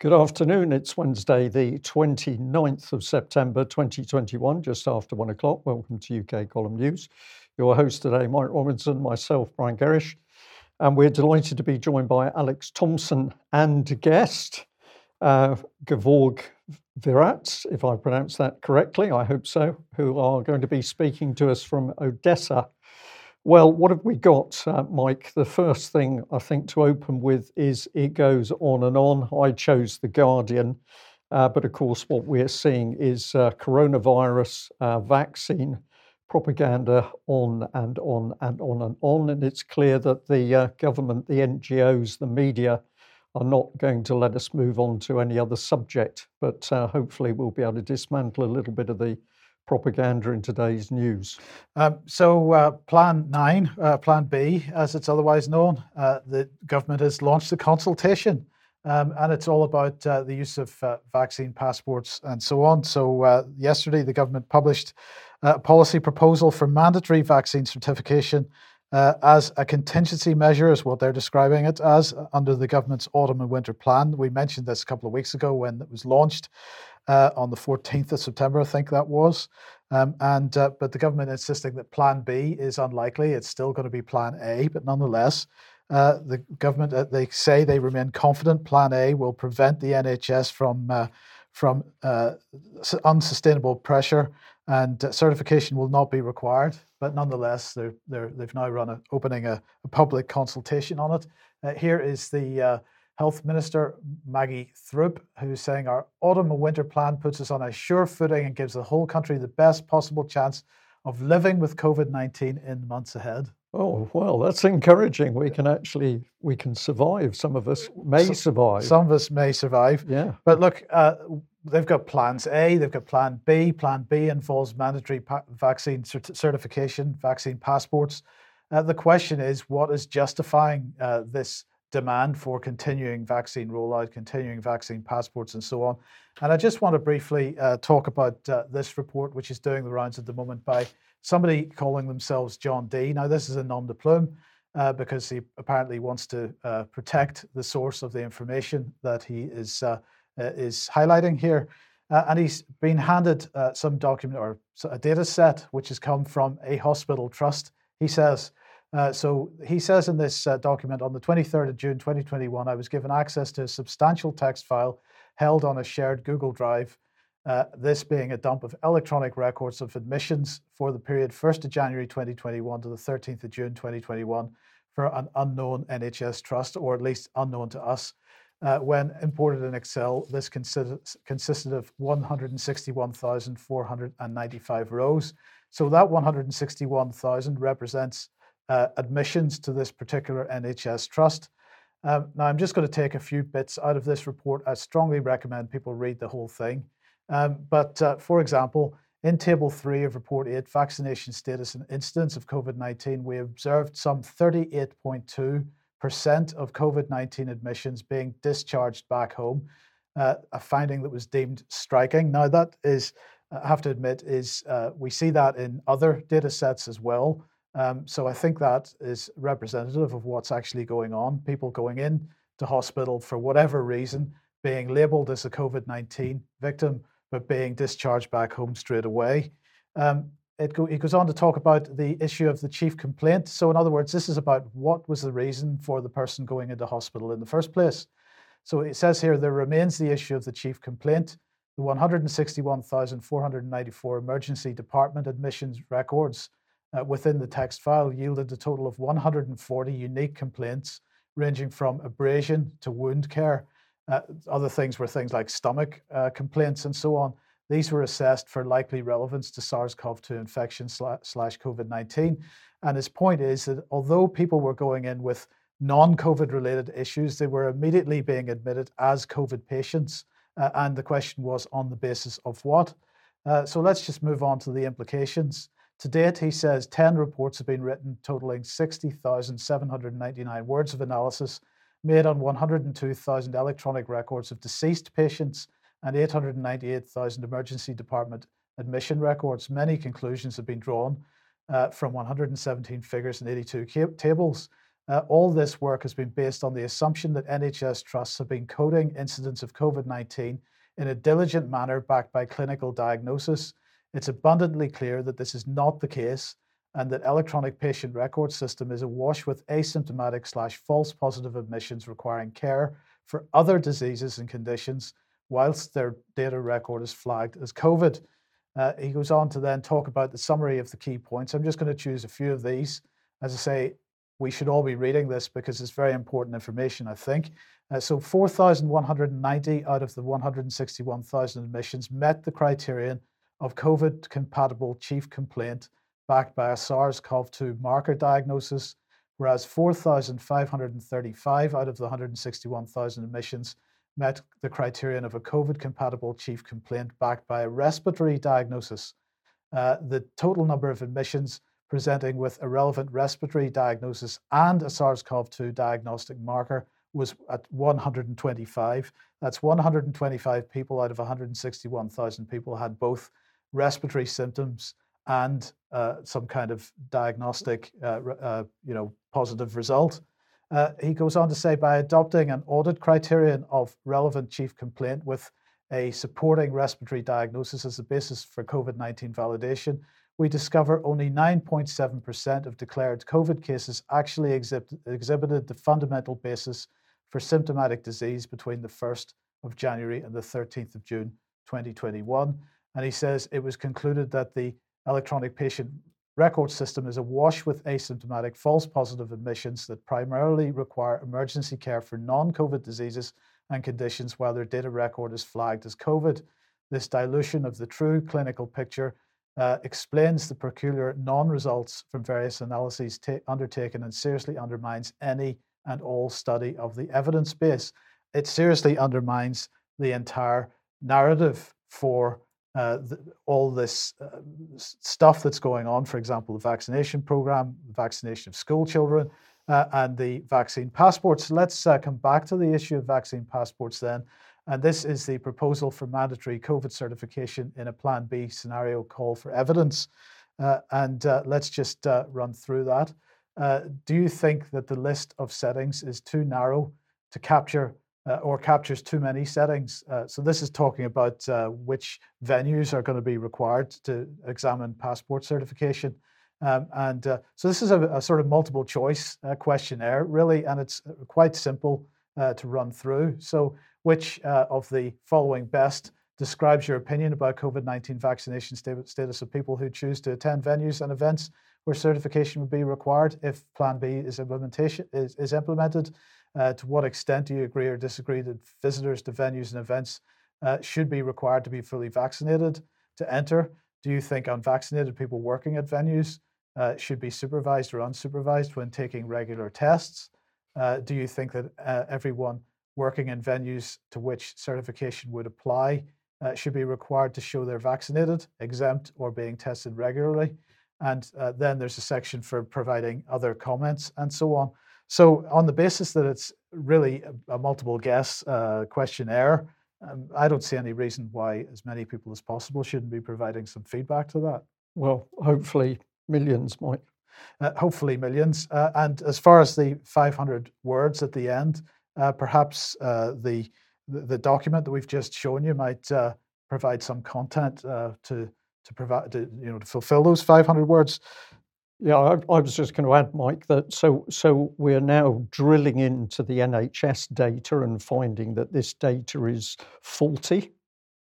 Good afternoon. It's Wednesday, the 29th of September 2021, just after one o'clock. Welcome to UK Column News. Your host today, Mike Robinson, myself, Brian Gerrish. And we're delighted to be joined by Alex Thompson and guest, uh, Gevorg Virat, if I pronounce that correctly, I hope so, who are going to be speaking to us from Odessa. Well, what have we got, uh, Mike? The first thing I think to open with is it goes on and on. I chose The Guardian, uh, but of course, what we're seeing is uh, coronavirus uh, vaccine propaganda on and on and on and on. And it's clear that the uh, government, the NGOs, the media are not going to let us move on to any other subject. But uh, hopefully, we'll be able to dismantle a little bit of the propaganda in today's news? Um, so, uh, Plan 9, uh, Plan B, as it's otherwise known, uh, the government has launched a consultation. Um, and it's all about uh, the use of uh, vaccine passports and so on. So, uh, yesterday, the government published a policy proposal for mandatory vaccine certification as a contingency measure, is what they're describing it as, under the government's autumn and winter plan. We mentioned this a couple of weeks ago when it was launched uh, on the 14th of September, I think that was. Um, and uh, but the government insisting that Plan B is unlikely. It's still going to be Plan A, but nonetheless, uh, the government uh, they say they remain confident Plan A will prevent the NHS from uh, from uh, unsustainable pressure, and certification will not be required. But nonetheless, they're, they've now run a, opening a, a public consultation on it. here is the Health Minister Maggie Throup, who's saying our autumn and winter plan puts us on a sure footing and gives the whole country the best possible chance of living with COVID 19 in the months ahead. Oh well, that's encouraging. We can actually we can survive. Some of us may survive. Some of us may survive. Yeah. But look, uh, they've got plans A, they've got Plan B. Plan B involves mandatory pa- vaccine cert- certification, vaccine passports. Uh, the question is, what is justifying uh, this demand for continuing vaccine rollout, continuing vaccine passports, and so on. And I just want to briefly uh, talk about uh, this report, which is doing the rounds at the moment by somebody calling themselves John D. Now, this is a nom de plume uh, because he apparently wants to uh, protect the source of the information that he is uh, uh, is highlighting here. and he's been handed some document or a data set which has come from a hospital trust. He says uh, so he says in this uh, document on the 23rd of June 2021, I was given access to a substantial text file held on a shared Google Drive, uh, this being a dump of electronic records of admissions for the period 1st of January 2021 to the 13th of June 2021 for an unknown NHS trust, or at least unknown to us. Uh, when imported in Excel, this consisted of 161,495 rows. So that 161,000 represents uh, admissions to this particular NHS trust. Um, now, I'm just going to take a few bits out of this report. I strongly recommend people read the whole thing. Um, but uh, for example, in Table 3 of Report 8, Vaccination Status and Incidence of COVID 19, we observed some 38.2% of COVID 19 admissions being discharged back home, uh, a finding that was deemed striking. Now, that is, I have to admit, is uh, we see that in other data sets as well. Um, so I think that is representative of what's actually going on. People going in to hospital for whatever reason, being labelled as a COVID 19 victim, but being discharged back home straight away. Um, it, go, it goes on to talk about the issue of the chief complaint. So, in other words, this is about what was the reason for the person going into hospital in the first place. So, it says here there remains the issue of the chief complaint. The 161,494 emergency department admissions records uh, within the text file yielded a total of 140 unique complaints, ranging from abrasion to wound care. Uh, other things were things like stomach uh, complaints and so on. These were assessed for likely relevance to SARS CoV 2 infection slash COVID 19. And his point is that although people were going in with non COVID related issues, they were immediately being admitted as COVID patients. Uh, and the question was on the basis of what? Uh, so let's just move on to the implications. To date, he says 10 reports have been written, totaling 60,799 words of analysis made on 102,000 electronic records of deceased patients and 898,000 emergency department admission records. Many conclusions have been drawn uh, from 117 figures and 82 tables. Uh, all this work has been based on the assumption that NHS trusts have been coding incidents of COVID 19 in a diligent manner backed by clinical diagnosis. It's abundantly clear that this is not the case and that electronic patient record system is awash with asymptomatic slash false positive admissions requiring care for other diseases and conditions whilst their data record is flagged as COVID. Uh, he goes on to then talk about the summary of the key points. I'm just going to choose a few of these. As I say, we should all be reading this because it's very important information, I think. Uh, so 4,190 out of the 161,000 admissions met the criterion of COVID compatible chief complaint backed by a SARS CoV 2 marker diagnosis, whereas 4,535 out of the 161,000 admissions met the criterion of a COVID compatible chief complaint backed by a respiratory diagnosis. Uh, the total number of admissions presenting with a relevant respiratory diagnosis and a SARS CoV 2 diagnostic marker was at 125. That's 125 people out of 161,000 people had both respiratory symptoms and uh, some kind of diagnostic, uh, uh, you know, positive result. Uh, he goes on to say by adopting an audit criterion of relevant chief complaint with a supporting respiratory diagnosis as the basis for COVID 19 validation, we discover only 9.7% of declared COVID cases actually exhibit, exhibited the fundamental basis for symptomatic disease between the 1st of January and the 13th of June 2021. And he says it was concluded that the electronic patient record system is awash with asymptomatic false positive admissions that primarily require emergency care for non COVID diseases and conditions while their data record is flagged as COVID. This dilution of the true clinical picture uh, explains the peculiar non results from various analyses ta- undertaken and seriously undermines any and all study of the evidence base. It seriously undermines the entire narrative for uh, the, all this uh, stuff that's going on, for example, the vaccination program, vaccination of school children, uh, and the vaccine passports. Let's uh, come back to the issue of vaccine passports then. And this is the proposal for mandatory COVID certification in a Plan B scenario call for evidence. Uh, and uh, let's just run through that. Do you think that the list of settings is too narrow to capture uh, or captures too many settings? Uh, so this is talking about which venues are going to be required to examine passport certification. Um, and so this is a, a, sort of multiple choice questionnaire, really, and it's quite simple to run through. So which uh, of the following best describes your opinion about COVID 19 vaccination status of people who choose to attend venues and events where certification would be required if Plan B is, implementation, is, is implemented? Uh, to what extent do you agree or disagree that visitors to venues and events uh, should be required to be fully vaccinated to enter? Do you think unvaccinated people working at venues uh, should be supervised or unsupervised when taking regular tests? Uh, do you think that uh, everyone working in venues to which certification would apply uh, should be required to show they're vaccinated, exempt, or being tested regularly. And then there's a section for providing other comments and so on. So, on the basis that it's really a, a multiple guess uh, questionnaire, um, I don't see any reason why as many people as possible shouldn't be providing some feedback to that. Well, hopefully millions might. Uh, hopefully millions. Uh, and as far as the 500 words at the end, uh, perhaps uh, the, the document that we've just shown you might uh, provide some content uh, to to provide to, you know to fulfill those 500 words. Yeah, I, I, was just going to add, Mike, that so so we're now drilling into the NHS data and finding that this data is faulty,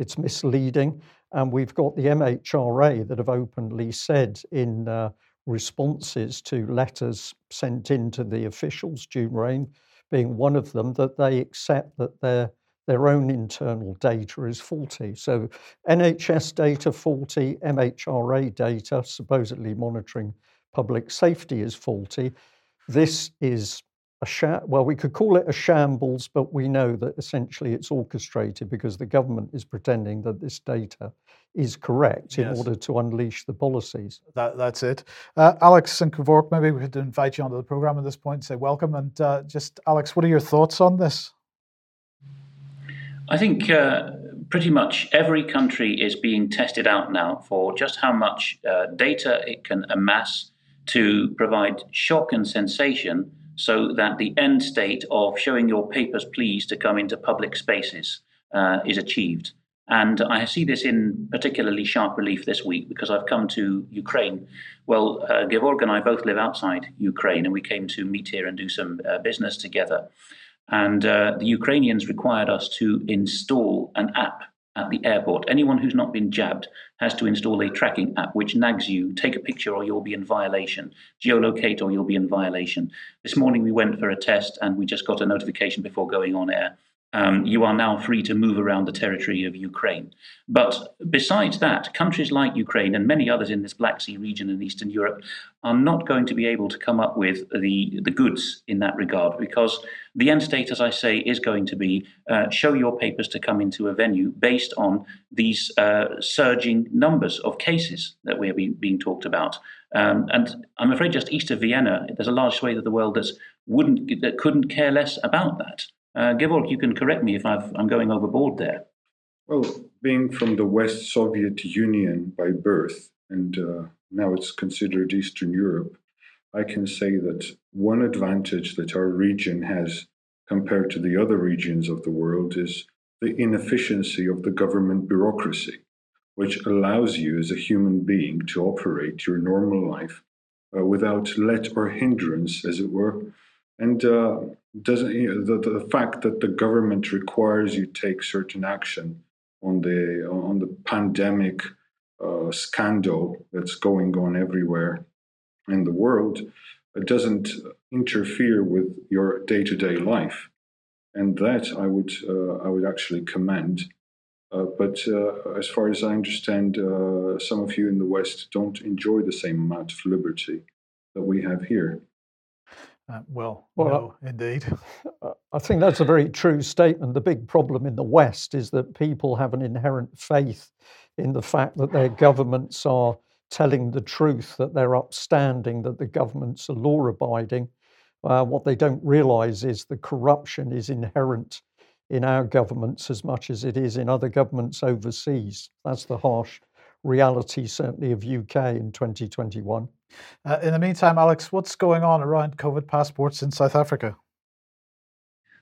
it's misleading, and we've got the MHRA that have openly said in uh, responses to letters sent in to the officials, June Raine being one of them, that they accept that their their own internal data is faulty. So NHS data faulty, MHRA data supposedly monitoring public safety is faulty. This is a sha- well, we could call it a shambles, but we know that essentially it's orchestrated because the government is pretending that this data is correct yes. in order to unleash the policies. That, that's it. Uh, Alex and Gevorg, maybe we could invite you onto the program at this point and say welcome. And uh, just, Alex, what are your thoughts on this? I think uh, pretty much every country is being tested out now for just how much uh, data it can amass to provide shock and sensation so that the end state of showing your papers, please, to come into public spaces uh, is achieved. And I see this in particularly sharp relief this week because I've come to Ukraine. Well, uh, Gevorg and I both live outside Ukraine, and we came to meet here and do some uh, business together. And uh, the Ukrainians required us to install an app at the airport. Anyone who's not been jabbed has to install a tracking app which nags you take a picture or you'll be in violation, geolocate or you'll be in violation. This morning we went for a test and we just got a notification before going on air um, you are now free to move around the territory of Ukraine. But besides that, countries like Ukraine and many others in this Black Sea region in Eastern Europe are not going to be able to come up with the, the goods in that regard because the end state, as I say, is going to be uh, show your papers to come into a venue based on these uh, surging numbers of cases that we're being, being talked about. Um, and I'm afraid just east of Vienna, there's a large swathe of the world that's wouldn't that couldn't care less about that. Uh, you can correct me if i am going overboard there. Well, being from the West Soviet Union by birth, and uh, now it's considered Eastern Europe, I can say that one advantage that our region has compared to the other regions of the world is the inefficiency of the government bureaucracy, which allows you as a human being to operate your normal life uh, without let or hindrance, as it were, and uh, doesn't you know, the, the fact that the government requires you take certain action on the on the pandemic uh, scandal that's going on everywhere in the world it doesn't interfere with your day-to-day life. And that i would uh, i would actually commend. Uh, but uh, as far as i understand uh, some of you in the west don't enjoy the same amount of liberty that we have here uh, well, well, no, indeed. I think that's a very true statement. The big problem in the West is that people have an inherent faith in the fact that their governments are telling the truth, that they're upstanding, that the governments are law abiding. Uh, what they don't realize is the corruption is inherent in our governments as much as it is in other governments overseas. That's the harsh reality, certainly, of UK in 2021. Uh, in the meantime, Alex, what's going on around COVID passports in South Africa?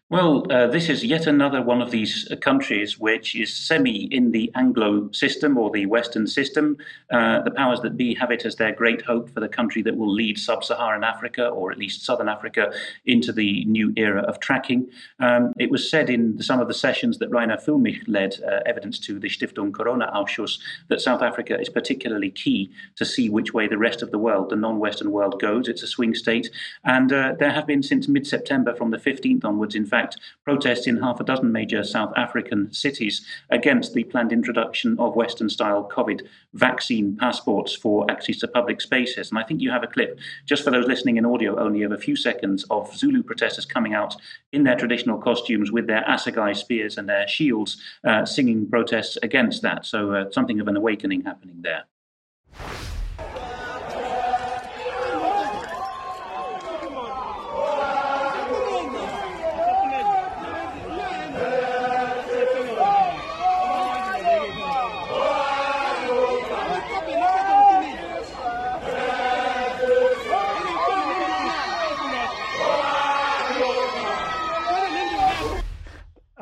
Well, uh, this is yet another one of these uh, countries which is semi in the Anglo system or the Western system. Uh, the powers that be have it as their great hope for the country that will lead sub Saharan Africa, or at least Southern Africa, into the new era of tracking. Um, it was said in some of the sessions that Reiner Füllmich led uh, evidence to the Stiftung Corona Ausschuss that South Africa is particularly key to see which way the rest of the world, the non Western world, goes. It's a swing state. And uh, there have been since mid September, from the 15th onwards, in fact, fact, protests in half a dozen major South African cities against the planned introduction of Western style COVID vaccine passports for access to public spaces. And I think you have a clip, just for those listening in audio only, of a few seconds of Zulu protesters coming out in their traditional costumes with their assegai spears and their shields, uh, singing protests against that. So, uh, something of an awakening happening there.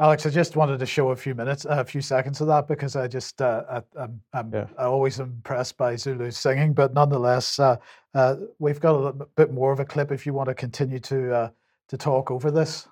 Alex, I just wanted to show a few minutes, a few seconds of that because I just uh, I, am I'm, yeah. I'm always impressed by Zulu's singing, but nonetheless, uh, uh, we've got a bit more of a clip if you want to continue to uh, to talk over this.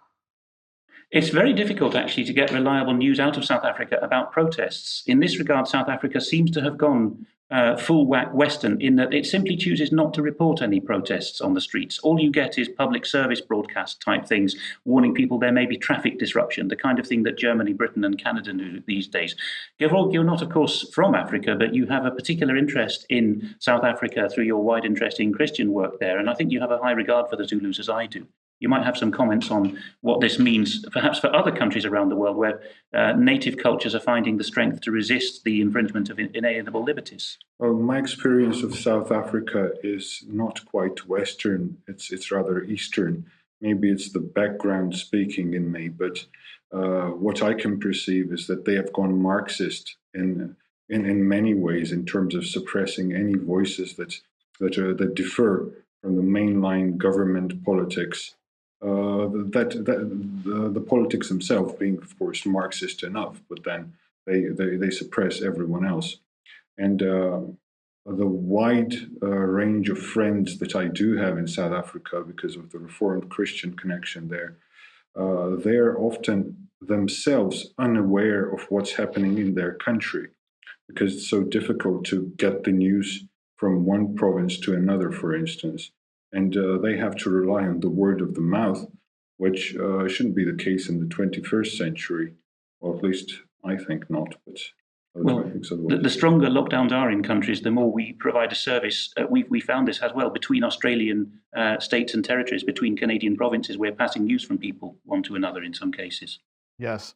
It's very difficult actually to get reliable news out of South Africa about protests. In this regard, South Africa seems to have gone uh, full whack Western in that it simply chooses not to report any protests on the streets. All you get is public service broadcast type things, warning people there may be traffic disruption, the kind of thing that Germany, Britain, and Canada do these days. Gevorg, you're not, of course, from Africa, but you have a particular interest in South Africa through your wide interest in Christian work there, and I think you have a high regard for the Zulus as I do you might have some comments on what this means, perhaps for other countries around the world where uh, native cultures are finding the strength to resist the infringement of inalienable liberties. Well, my experience of South Africa is not quite Western, it's, it's rather Eastern. Maybe it's the background speaking in me, but uh, what I can perceive is that they have gone Marxist in, in, in many ways in terms of suppressing any voices that, that, uh, that differ from the mainline government politics that, that the, politics themselves being, of course, Marxist enough, but then they, they, they suppress everyone else. And uh, the wide uh, range of friends that I do have in South Africa because of the Reformed Christian connection there, uh, they're often themselves unaware of what's happening in their country because it's so difficult to get the news from one province to another, for instance and uh, they have to rely on the word of the mouth, which uh, shouldn't be the case in the 21st century, or at least I think not. But well, the, the, stronger lockdowns are in countries, the more we provide a service. Uh, we we found this as well between Australian uh, states and territories, between Canadian provinces. We're passing news from people one to another in some cases. Yes.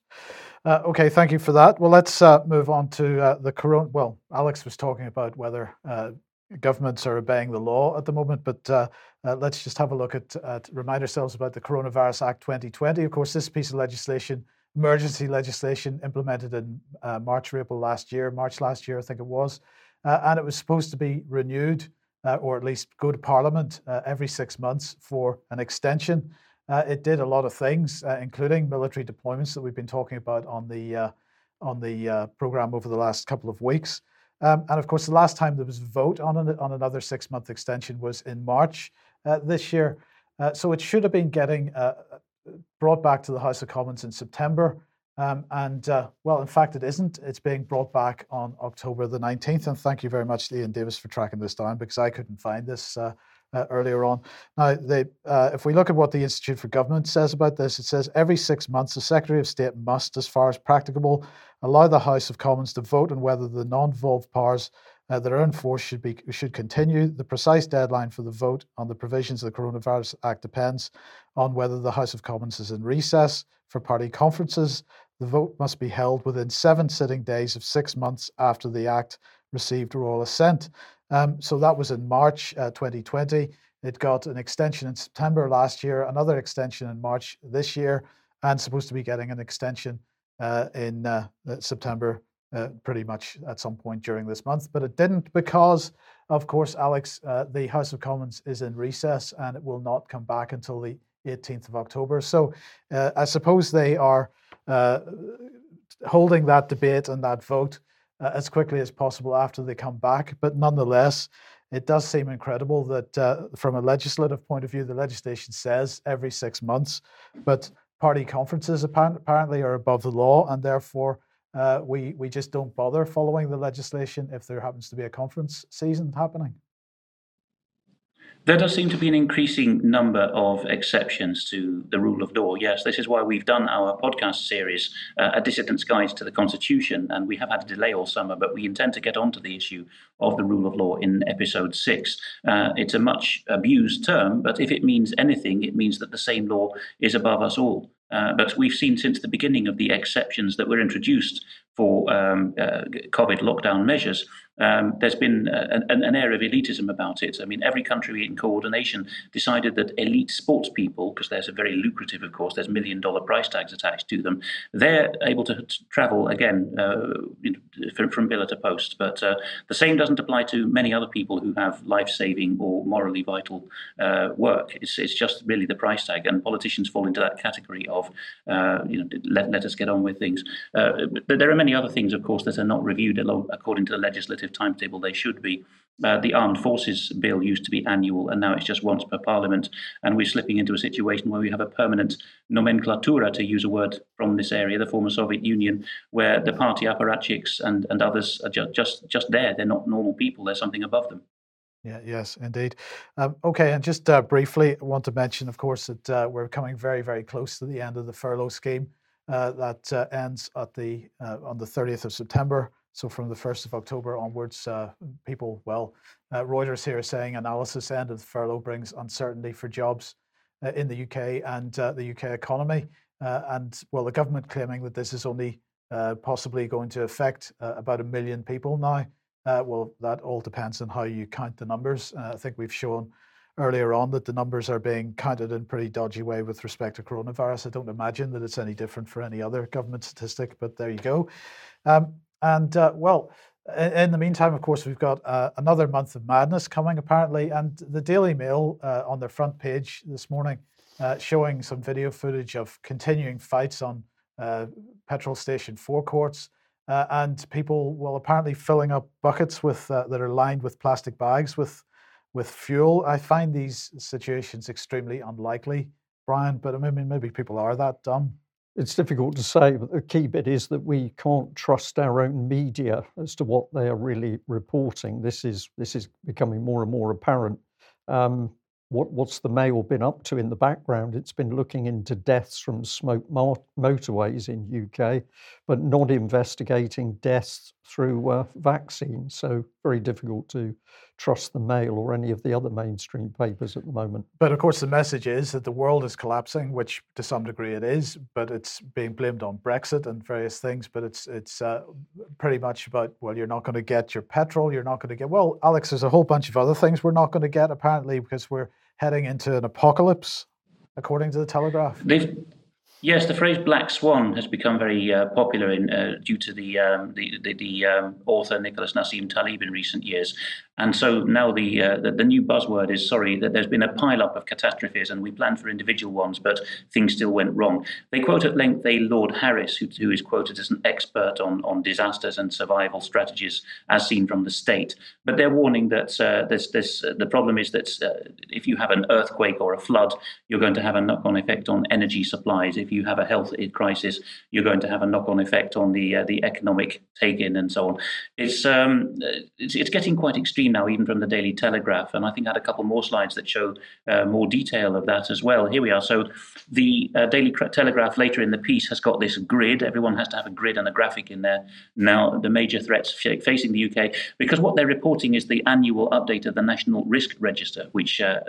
Uh, okay, thank you for that. Well, let's uh, move on to uh, the corona. Well, Alex was talking about whether uh, governments are obeying the law at the moment. But uh, uh, let's just have a look at, remind ourselves about the Coronavirus Act 2020. Of course, this piece of legislation, emergency legislation, implemented in uh, March or April last year, March last year, I think it was, uh, and it was supposed to be renewed uh, or at least go to Parliament uh, every six months for an extension. it did a lot of things, including military deployments that we've been talking about on the on the program over the last couple of weeks. Um, and of course, the last time there was a vote on, an, on another six month extension was in March uh, this year. Uh, so it should have been getting uh, brought back to the House of Commons in September. Um, and uh, well, in fact, it isn't. It's being brought back on October the 19th. And thank you very much, Iain Davis, for tracking this down because I couldn't find this uh, earlier on. Now, they, uh, if we look at what the Institute for Government says about this, it says every six months, the Secretary of State must, as far as practicable, allow the House of Commons to vote on whether the non-devolved powers uh, that are in force should be should continue. The precise deadline for the vote on the provisions of the Coronavirus Act depends on whether the House of Commons is in recess for party conferences. The vote must be held within seven sitting days of six months after the Act received royal assent. Um, so that was in March uh, 2020. It got an extension in September last year, another extension in March this year, and supposed to be getting an extension uh, in uh, uh September uh, pretty much at some point during this month. But it didn't because, of course, Alex, uh, the House of Commons is in recess and it will not come back until the 18th of October. So I suppose they are holding that debate and that vote uh, as quickly as possible after they come back. But nonetheless, it does seem incredible that uh, from a legislative point of view, the legislation says every six months, but party conferences apparently are above the law, and therefore uh, we we just don't bother following the legislation if there happens to be a conference season happening. There does seem to be an increasing number of exceptions to the rule of law. Yes, this is why we've done our podcast series, uh, A Dissident's Guide to the Constitution, and we have had a delay all summer, but we intend to get onto the issue of the rule of law in episode six. Uh, it's a much abused term, but if it means anything, it means that the same law is above us all. Uh, but we've seen since the beginning of the exceptions that were introduced for um, uh, COVID lockdown measures um, there's been an, an, air of elitism about it. I mean, every country in coordination decided that elite sports people, because there's a very lucrative, of course, there's million dollar price tags attached to them, they're able to, travel again uh, from, from to post. But uh, the same doesn't apply to many other people who have life saving or morally vital uh, work. It's, it's just really the price tag, and politicians fall into that category of, uh, you know, let, let us get on with things. Uh, but there are many other things, of course, that are not reviewed according to the legislative legislative timetable they should be. Uh, the Armed Forces Bill used to be annual, and now it's just once per Parliament. And we're slipping into a situation where we have a permanent nomenclatura, to use a word from this area, the former Soviet Union, where the party apparatchiks and, and others are just, just, just there. They're not normal people, there's something above them. Yeah, yes, indeed. Um, okay, and just uh, briefly, I want to mention, of course, that uh, we're coming very, very close to the end of the furlough scheme. Uh, that uh, ends at the uh, on the 30th of September. So from the 1st of October onwards, uh, people, well, uh, Reuters here is saying analysis end of the furlough brings uncertainty for jobs uh, in the UK and uh, the UK economy. Uh, and well, the government claiming that this is only uh, possibly going to affect about a million people now. well, that all depends on how you count the numbers. I think we've shown earlier on that the numbers are being counted in a pretty dodgy way with respect to coronavirus. I don't imagine that it's any different for any other government statistic, but there you go. Um, and uh, well, in the meantime, of course, we've got uh, another month of madness coming apparently. And the Daily Mail uh, on their front page this morning uh, showing some video footage of continuing fights on uh, petrol station forecourts. Uh, and people, well, apparently filling up buckets with that are lined with plastic bags with with fuel. I find these situations extremely unlikely, Brian. But I mean, maybe people are that dumb. It's difficult to say, but the key bit is that we can't trust our own media as to what they are really reporting. This is this is becoming more and more apparent. Um, what, what's the Mail been up to in the background? It's been looking into deaths from smart motorways in UK, but not investigating deaths through uh, vaccines. So very difficult to trust the Mail or any of the other mainstream papers at the moment. But of course, the message is that the world is collapsing, which to some degree it is, but it's being blamed on Brexit and various things. But it's it's uh, pretty much about well, you're not going to get your petrol, you're not going to get well, Alex. There's a whole bunch of other things we're not going to get apparently because we're heading into an apocalypse, according to the Telegraph. They've Yes, the phrase "black swan" has become very uh, popular in, uh, due to the um, the, the, the um, author Nicholas Nassim Taleb in recent years, and so now the, uh, the, the new buzzword is sorry that there's been a pile-up of catastrophes, and we planned for individual ones, but things still went wrong. They quote at length a Lord Harris, who, who is quoted as an expert on on disasters and survival strategies as seen from the state, but they're warning that uh, this this uh, the problem is that uh, if you have an earthquake or a flood, you're going to have a knock-on effect on energy supplies. If you have a health crisis, you're going to have a knock-on effect on the uh, the economic take-in and so on. It's um, it's, it's getting quite extreme now, even from the Daily Telegraph. And I think I had a couple more slides that show uh, more detail of that as well. Here we are. So the uh, Daily Telegraph later in the piece has got this grid. Everyone has to have a grid and a graphic in there. Now, the major threats facing the UK, because what they're reporting is the annual update of the National Risk Register, which uh,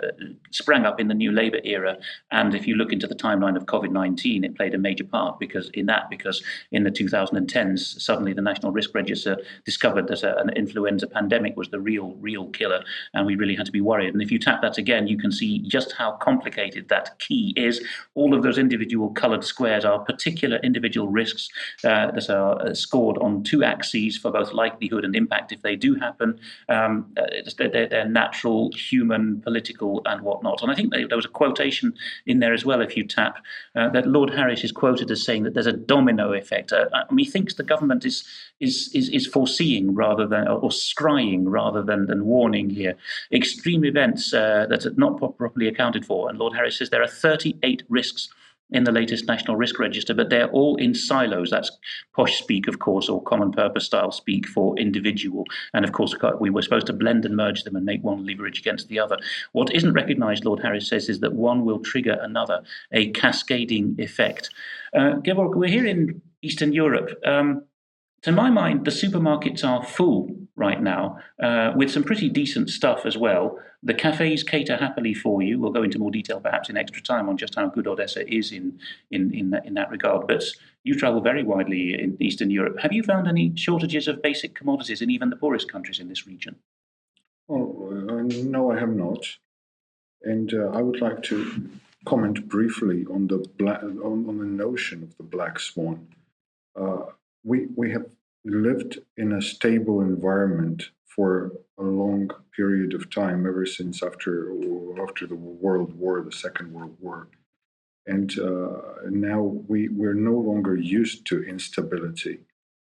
sprang up in the New Labour era. And if you look into the timeline of COVID 19, it played a major part because in that, because in the 2010s, suddenly the National Risk Register discovered that a, an influenza pandemic was the real real, killer, and we really had to be worried. And if you tap that again, you can see just how complicated that key is. All of those individual coloured squares are particular individual risks uh, that are uh, scored on two axes for both likelihood and impact if they do happen. Um, uh, they're, they're, natural, human, political, and whatnot. And I think there was a quotation in there as well, if you tap, uh, that Lord Harris is quoted as saying that there's a domino effect. Uh, I mean, he thinks the government is is is, is foreseeing rather than or scrying rather than, than warning here. Extreme events uh, that are not properly accounted for. And Lord Harris says there are 38 risks in the latest National Risk Register, but they're all in silos. That's posh speak, of course, or common purpose style speak for individual. And of course, we were supposed to blend and merge them and make one leverage against the other. What isn't recognized, Lord Harris says, is that one will trigger another, a cascading effect. Uh, Gevorg, we're here in Eastern Europe. Um, to my mind, the supermarkets are full right now uh, with some pretty decent stuff as well. The cafes cater happily for you. We'll go into more detail perhaps in extra time on just how good Odessa is in, in, in, that, in that regard. But you travel very widely in Eastern Europe. Have you found any shortages of basic commodities in even the poorest countries in this region? Oh, uh, no, I have not. And uh, I would like to comment briefly on the black, on, on the notion of the black swan. Uh, we we have lived in a stable environment for a long period of time ever since after after the World War, the Second World War, and uh, now we we're no longer used to instability.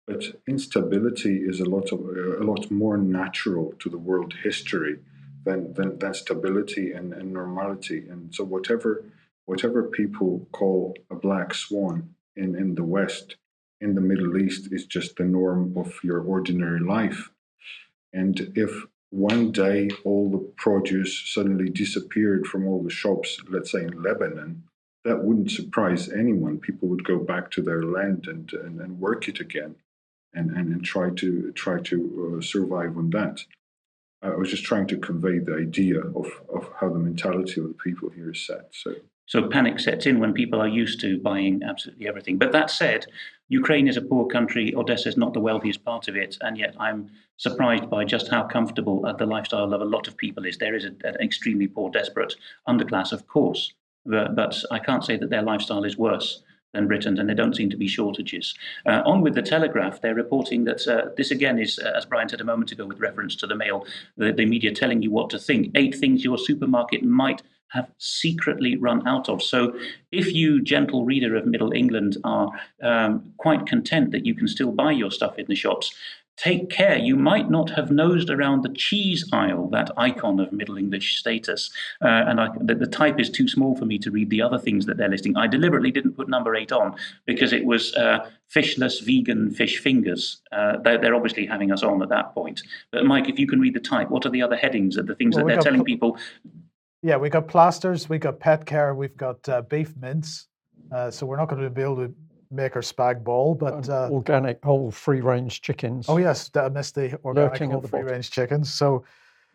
But instability is a lot of a lot more natural to the world history than than, than stability and, and normality. And so whatever whatever people call a black swan in, in the West in the Middle East is just the norm of your ordinary life. And if one day all the produce suddenly disappeared from all the shops, let's say in Lebanon, that wouldn't surprise anyone. People would go back to their land and, and, and work it again and, and, and try to try to uh, survive on that. I was just trying to convey the idea of, of how the mentality of the people here is set. So so panic sets in when people are used to buying absolutely everything. But that said, Ukraine is a poor country. Odessa is not the wealthiest part of it, and yet I'm surprised by just how comfortable uh, the lifestyle of a lot of people is. There is an extremely poor, desperate underclass, of course, but, but, I can't say that their lifestyle is worse than Britain's, and there don't seem to be shortages. Uh, on with the Telegraph, they're reporting that uh, this again is, uh, as Brian said a moment ago, with reference to the Mail, the, the media telling you what to think. Eight things your supermarket might have secretly run out of. So, if you, gentle reader of Middle England, are um, quite content that you can still buy your stuff in the shops, take care. You might not have nosed around the cheese aisle, that icon of Middle English status. Uh, and I, the, the, type is too small for me to read the other things that they're listing. I deliberately didn't put number eight on because it was uh, fishless vegan fish fingers. Uh, they're, they're, obviously having us on at that point. But Mike, if you can read the type, what are the other headings of the things well, that they're telling pl- people? Yeah, we got plasters, we got pet care, we've got uh, beef mince. Uh, so we're not going to be able to make our spag bol, but uh, organic whole free range chickens. Oh yes, I missed the organic whole free range chickens. So,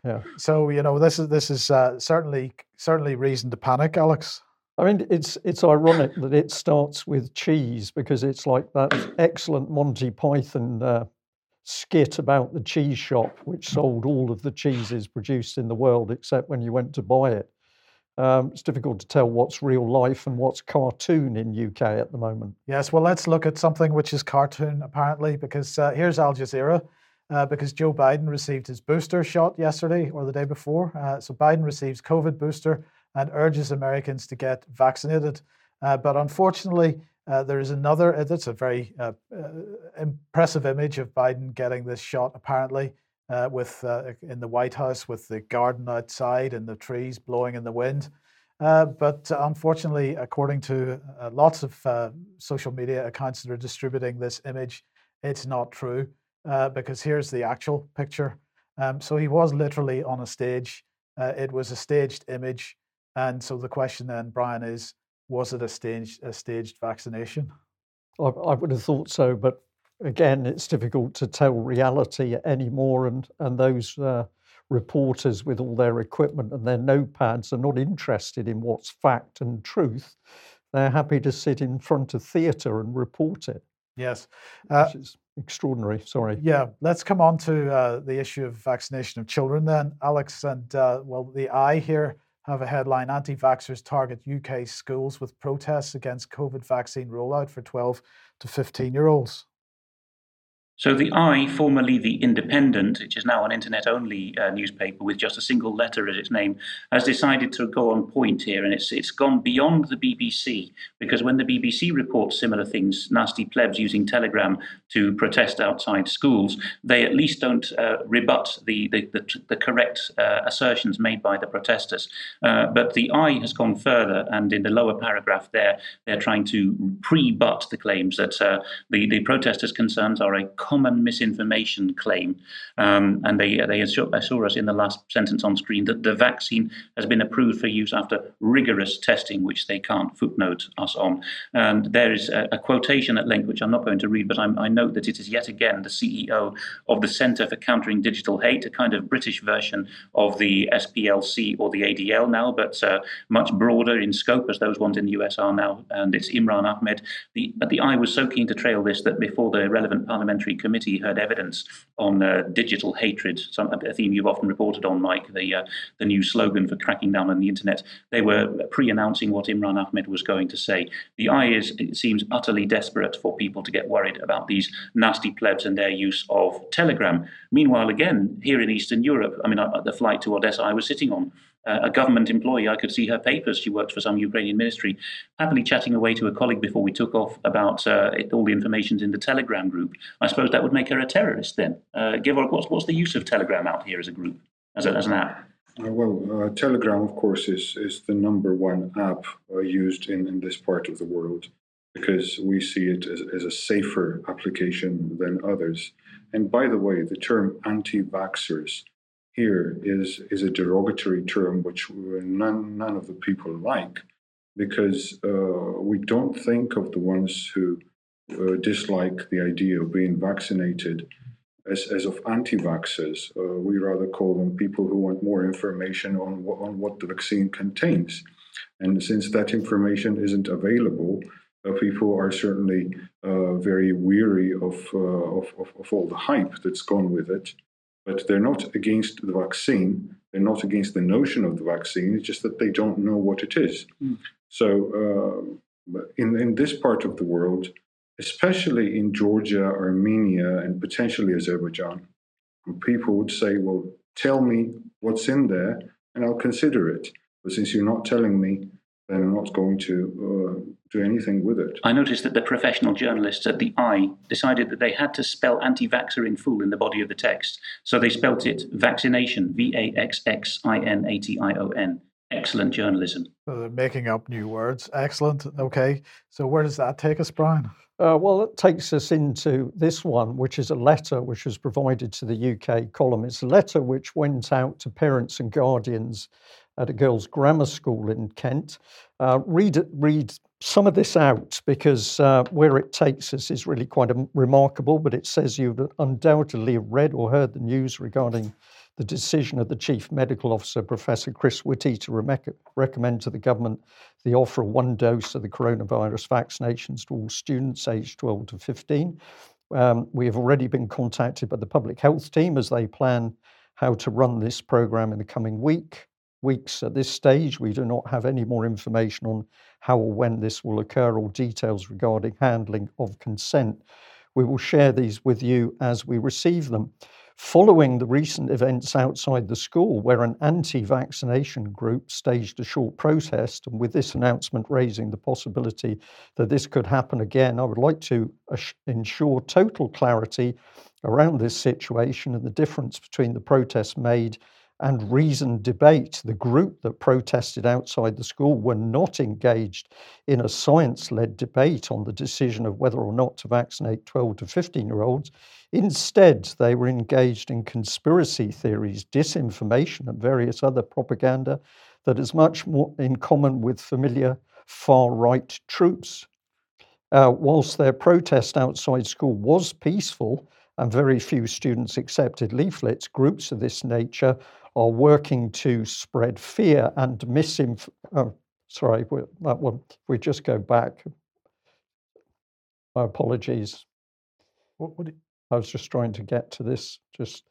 yeah. So you know this is this is uh, certainly certainly reason to panic, Alex. I mean, it's it's ironic that it starts with cheese because it's like that excellent Monty Python uh, skit about the cheese shop, which sold all of the cheeses produced in the world except when you went to buy it. Um, it's difficult to tell what's real life and what's cartoon in UK at the moment. Yes, well, let's look at something which is cartoon apparently, because uh, here's Al Jazeera. Uh, because Joe Biden received his booster shot yesterday or the day before. Uh, so Biden receives COVID booster and urges Americans to get vaccinated. Uh, but unfortunately, uh, there is another, that's a very uh, impressive image of Biden getting this shot, apparently uh, with uh, in the White House with the garden outside and the trees blowing in the wind. Uh, but unfortunately, according to uh, lots of uh, social media accounts that are distributing this image, it's not true uh, because here's the actual picture. Um, so he was literally on a stage. it was a staged image, and so the question then, Brian, is: Was it a staged a staged vaccination? I, I would have thought so, but again, it's difficult to tell reality anymore, and and those uh, reporters with all their equipment and their notepads are not interested in what's fact and truth. They're happy to sit in front of theatre and report it. Yes, uh, which is extraordinary. Sorry. Yeah, let's come on to uh, the issue of vaccination of children then, Alex. And uh, well, the eye here have a headline: Anti-vaxxers target UK schools with protests against COVID vaccine rollout for 12 to 15 year olds. So the I, formerly the Independent, which is now an internet-only uh, newspaper with just a single letter as its name, has decided to go on point here, and it's it's gone beyond the BBC because when the BBC reports similar things, nasty plebs using Telegram to protest outside schools, they at least don't uh, rebut the the, the, the correct uh, assertions made by the protesters. Uh, but the I has gone further, and in the lower paragraph there, they're trying to pre-butt the claims that uh, the the protesters' concerns are a common misinformation claim. Um, and they, they assure, us in the last sentence on screen that the vaccine has been approved for use after rigorous testing, which they can't footnote us on. And there is a, a quotation at length, which I'm not going to read, but I'm, i note that it is yet again the CEO of the Centre for Countering Digital Hate, a kind of British version of the SPLC or the ADL now, but uh, much broader in scope as those ones in the US are now. And it's Imran Ahmed. The, but the I was so keen to trail this that before the relevant parliamentary committee heard evidence on uh, digital hatred, some, a theme you've often reported on, Mike, the, uh, the new slogan for cracking down on the internet. They were pre announcing what Imran Ahmed was going to say. The I is, it seems utterly desperate for people to get worried about these nasty plebs and their use of Telegram. Meanwhile, again, here in Eastern Europe, I mean, uh, the flight to Odessa I was sitting on, uh, a government employee. I could see her papers. She worked for some Ukrainian ministry, happily chatting away to a colleague before we took off about uh, it, all the information's in the Telegram group. I suppose that would make her a terrorist then. Uh, Gevorg, what's, what's the use of Telegram out here as a group, as, a, as an app? Uh, well, uh, Telegram, of course, is, is the number one app uh, used in, in this part of the world because we see it as, as a safer application than others. And by the way, the term anti vaxxers here is is a derogatory term which none none of the people like because uh, we don't think of the ones who uh, dislike the idea of being vaccinated as, as of anti-vaxxers. Uh, we rather call them people who want more information on, on what the vaccine contains. And since that information isn't available, uh, people are certainly uh, very weary uh, of, of, of all the hype that's gone with it but they're not against the vaccine. They're not against the notion of the vaccine. It's just that they don't know what it is. Mm. So, uh, in in this part of the world, especially in Georgia, Armenia, and potentially Azerbaijan, people would say, "Well, tell me what's in there, and I'll consider it." But since you're not telling me, then I'm not going to uh, do anything with it. I noticed that the professional journalists at the I decided that they had to spell anti vaxxer in full in the body of the text. So they spelt it vaccination, V A X X I N A T I O N. Excellent journalism. So they're making up new words. Excellent. Okay. So where does that take us, Brian? Uh, well, it takes us into this one, which is a letter which was provided to the UK column. It's a letter which went out to parents and guardians at a girls' grammar school in Kent. Uh, read read some of this out because uh, where it takes us is really quite a, remarkable. But it says you've undoubtedly read or heard the news regarding the decision of the Chief Medical Officer, Professor Chris Whitty, to re- recommend to the government the offer of one dose of the coronavirus vaccinations to all students aged 12 to 15. Um, we have already been contacted by the public health team as they plan how to run this program in the coming week. Weeks at this stage, we do not have any more information on how or when this will occur or details regarding handling of consent. We will share these with you as we receive them following the recent events outside the school, where an anti vaccination group staged a short protest, and with this announcement raising the possibility that this could happen again, I would like to ensure total clarity around this situation and the difference between the protests made and reasoned debate. The group that protested outside the school were not engaged in a science led debate on the decision of whether or not to vaccinate 12 to 15 year olds. Instead, they were engaged in conspiracy theories, disinformation, and various other propaganda that is much more in common with familiar far right troops. Uh, whilst their protest outside school was peaceful, and very few students accepted leaflets, groups of this nature are working to spread fear and misinformation. Oh, sorry, that one. we just go back. My apologies. What, what I was just trying to get to this, just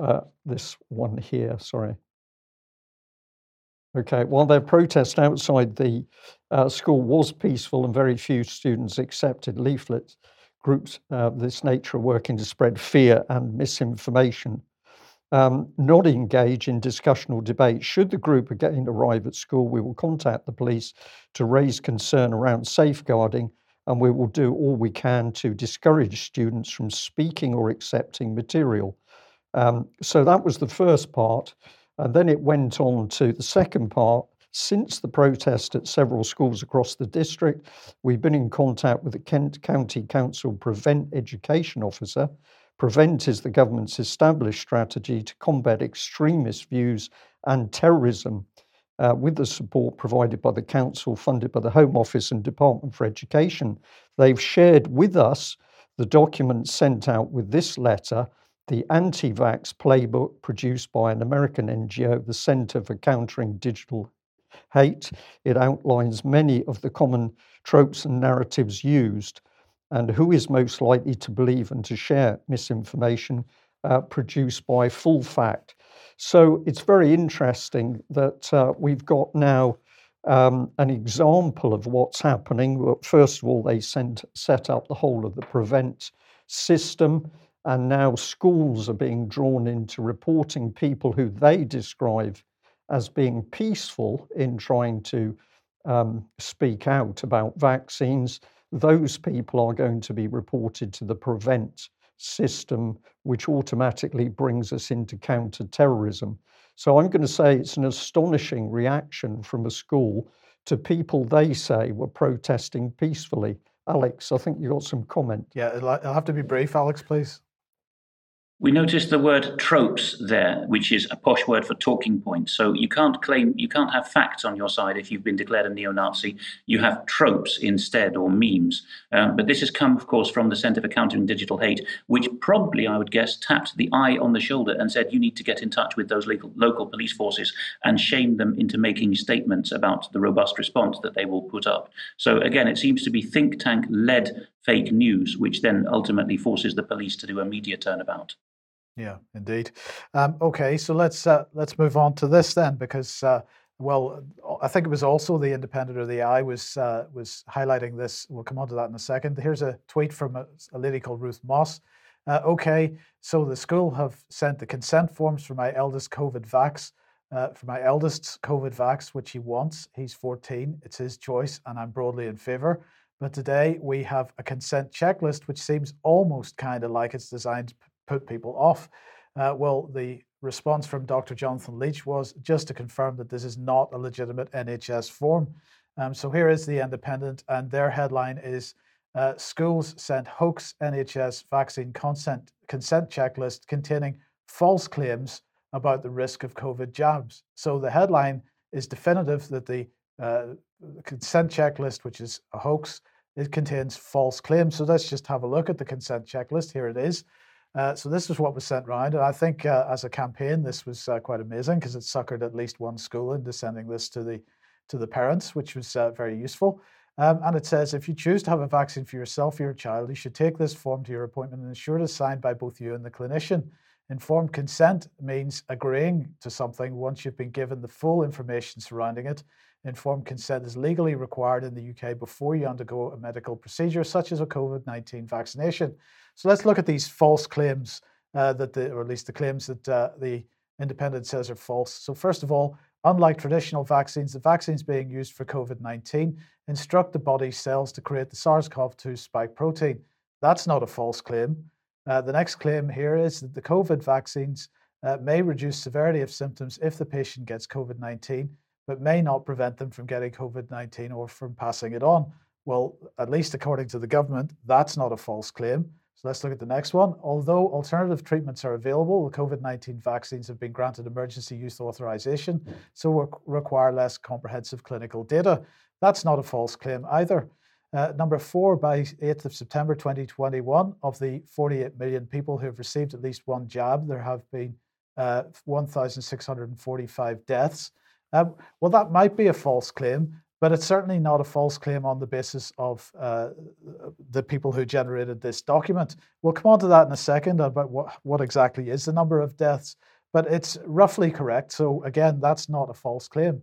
uh, this one here. Sorry. Okay, while their protest outside the uh, school was peaceful and very few students accepted leaflets, groups of uh, this nature are working to spread fear and misinformation um, not engage in discussion or debate. Should the group again arrive at school, we will contact the police to raise concern around safeguarding, and we will do all we can to discourage students from speaking or accepting material. Um, so that was the first part. And then it went on to the second part. Since the protest at several schools across the district, we've been in contact with the Kent County Council Prevent Education Officer PREVENT is the government's established strategy to combat extremist views and terrorism uh, with the support provided by the Council, funded by the Home Office and Department for Education. They've shared with us the documents sent out with this letter, the anti vax playbook produced by an American NGO, the Center for Countering Digital Hate. It outlines many of the common tropes and narratives used and who is most likely to believe and to share misinformation uh, produced by Full Fact. So it's very interesting that uh, we've got now um, an example of what's happening. First of all, they sent, set up the whole of the prevent system, and now schools are being drawn into reporting people who they describe as being peaceful in trying to um, speak out about vaccines those people are going to be reported to the prevent system, which automatically brings us into counter-terrorism. So I'm going to say it's an astonishing reaction from a school to people they say were protesting peacefully. Alex, I think you got some comment. Yeah, I'll have to be brief, Alex, please. We noticed the word tropes there, which is a posh word for talking points. So you can't claim, you can't have facts on your side if you've been declared a neo Nazi. You have tropes instead, or memes. Um, but this has come, of course, from the Center for Countering Digital Hate, which probably, I would guess, tapped the eye on the shoulder and said, you need to get in touch with those local, local police forces and shame them into making statements about the robust response that they will put up. So again, it seems to be think tank led fake news, which then ultimately forces the police to do a media turnabout. Yeah, indeed. Um, okay, so let's uh, let's move on to this then, because uh, well, I think it was also the Independent or the I was uh, was highlighting this. We'll come on to that in a second. Here's a tweet from a, a lady called Ruth Moss. Uh, okay, so the school have sent the consent forms for my eldest COVID vax. uh, for my eldest's COVID vax, which he wants. He's 14. It's his choice, and I'm broadly in favour. But today we have a consent checklist, which seems almost kind of like it's designed put people off. Uh, well, the response from Dr. Jonathan Leach was just to confirm that this is not a legitimate NHS form. Um, so here is the Independent, and their headline is uh, Schools sent hoax NHS vaccine consent, consent checklist containing false claims about the risk of COVID jabs. So the headline is definitive that the uh, consent checklist, which is a hoax, it contains false claims. So let's just have a look at the consent checklist. Here it is. Uh, so this was what was sent around, and I think uh, as a campaign, this was uh, quite amazing because it suckered at least one school into sending this to the to the parents, which was uh, very useful. Um, and it says if you choose to have a vaccine for yourself or your child, you should take this form to your appointment and ensure it is signed by both you and the clinician. Informed consent means agreeing to something once you've been given the full information surrounding it. Informed consent is legally required in the UK before you undergo a medical procedure, such as a COVID 19 vaccination. So let's look at these false claims uh, that, the, or at least the claims that uh, the Independent says are false. So, first of all, unlike traditional vaccines, the vaccines being used for COVID 19 instruct the body's cells to create the SARS CoV 2 spike protein. That's not a false claim. Uh, the next claim here is that the COVID vaccines uh, may reduce severity of symptoms if the patient gets COVID 19, but may not prevent them from getting COVID 19 or from passing it on. Well, at least according to the government, that's not a false claim. So let's look at the next one. Although alternative treatments are available, the COVID 19 vaccines have been granted emergency use authorization, so require less comprehensive clinical data. That's not a false claim either. Uh, number four, by 8th of September 2021, of the 48 million people who have received at least one jab, there have been uh, 1,645 deaths. Um, well, that might be a false claim, but it's certainly not a false claim on the basis of uh, the people who generated this document. We'll come on to that in a second about what, what exactly is the number of deaths, but it's roughly correct. So, again, that's not a false claim.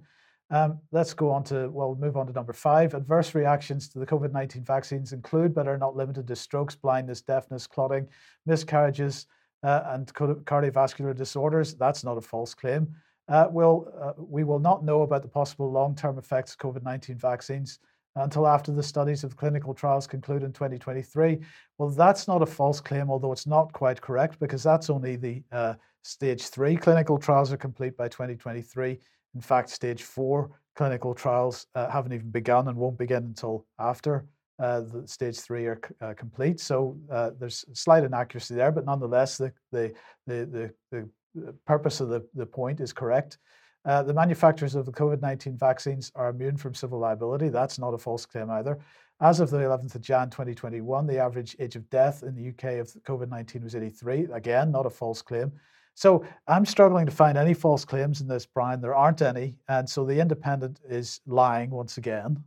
Um, let's go on to, well, move on to number five. Adverse reactions to the COVID 19 vaccines include, but are not limited to strokes, blindness, deafness, clotting, miscarriages, uh, and cardiovascular disorders. That's not a false claim. Uh, we'll, uh, we will not know about the possible long term effects of COVID 19 vaccines until after the studies of clinical trials conclude in 2023. Well, that's not a false claim, although it's not quite correct because that's only the uh, stage three. Clinical trials are complete by 2023 in fact, stage four clinical trials uh, haven't even begun and won't begin until after uh, the stage three are uh, complete. So uh, there's slight inaccuracy there, but nonetheless, the, the, the, the, the purpose of the, the point is correct. Uh, the manufacturers of the COVID 19 vaccines are immune from civil liability. That's not a false claim either. As of the 11th of Jan 2021, the average age of death in the UK of COVID 19 was 83. Again, not a false claim. So I'm struggling to find any false claims in this, Brian. There aren't any. And so the independent is lying once again.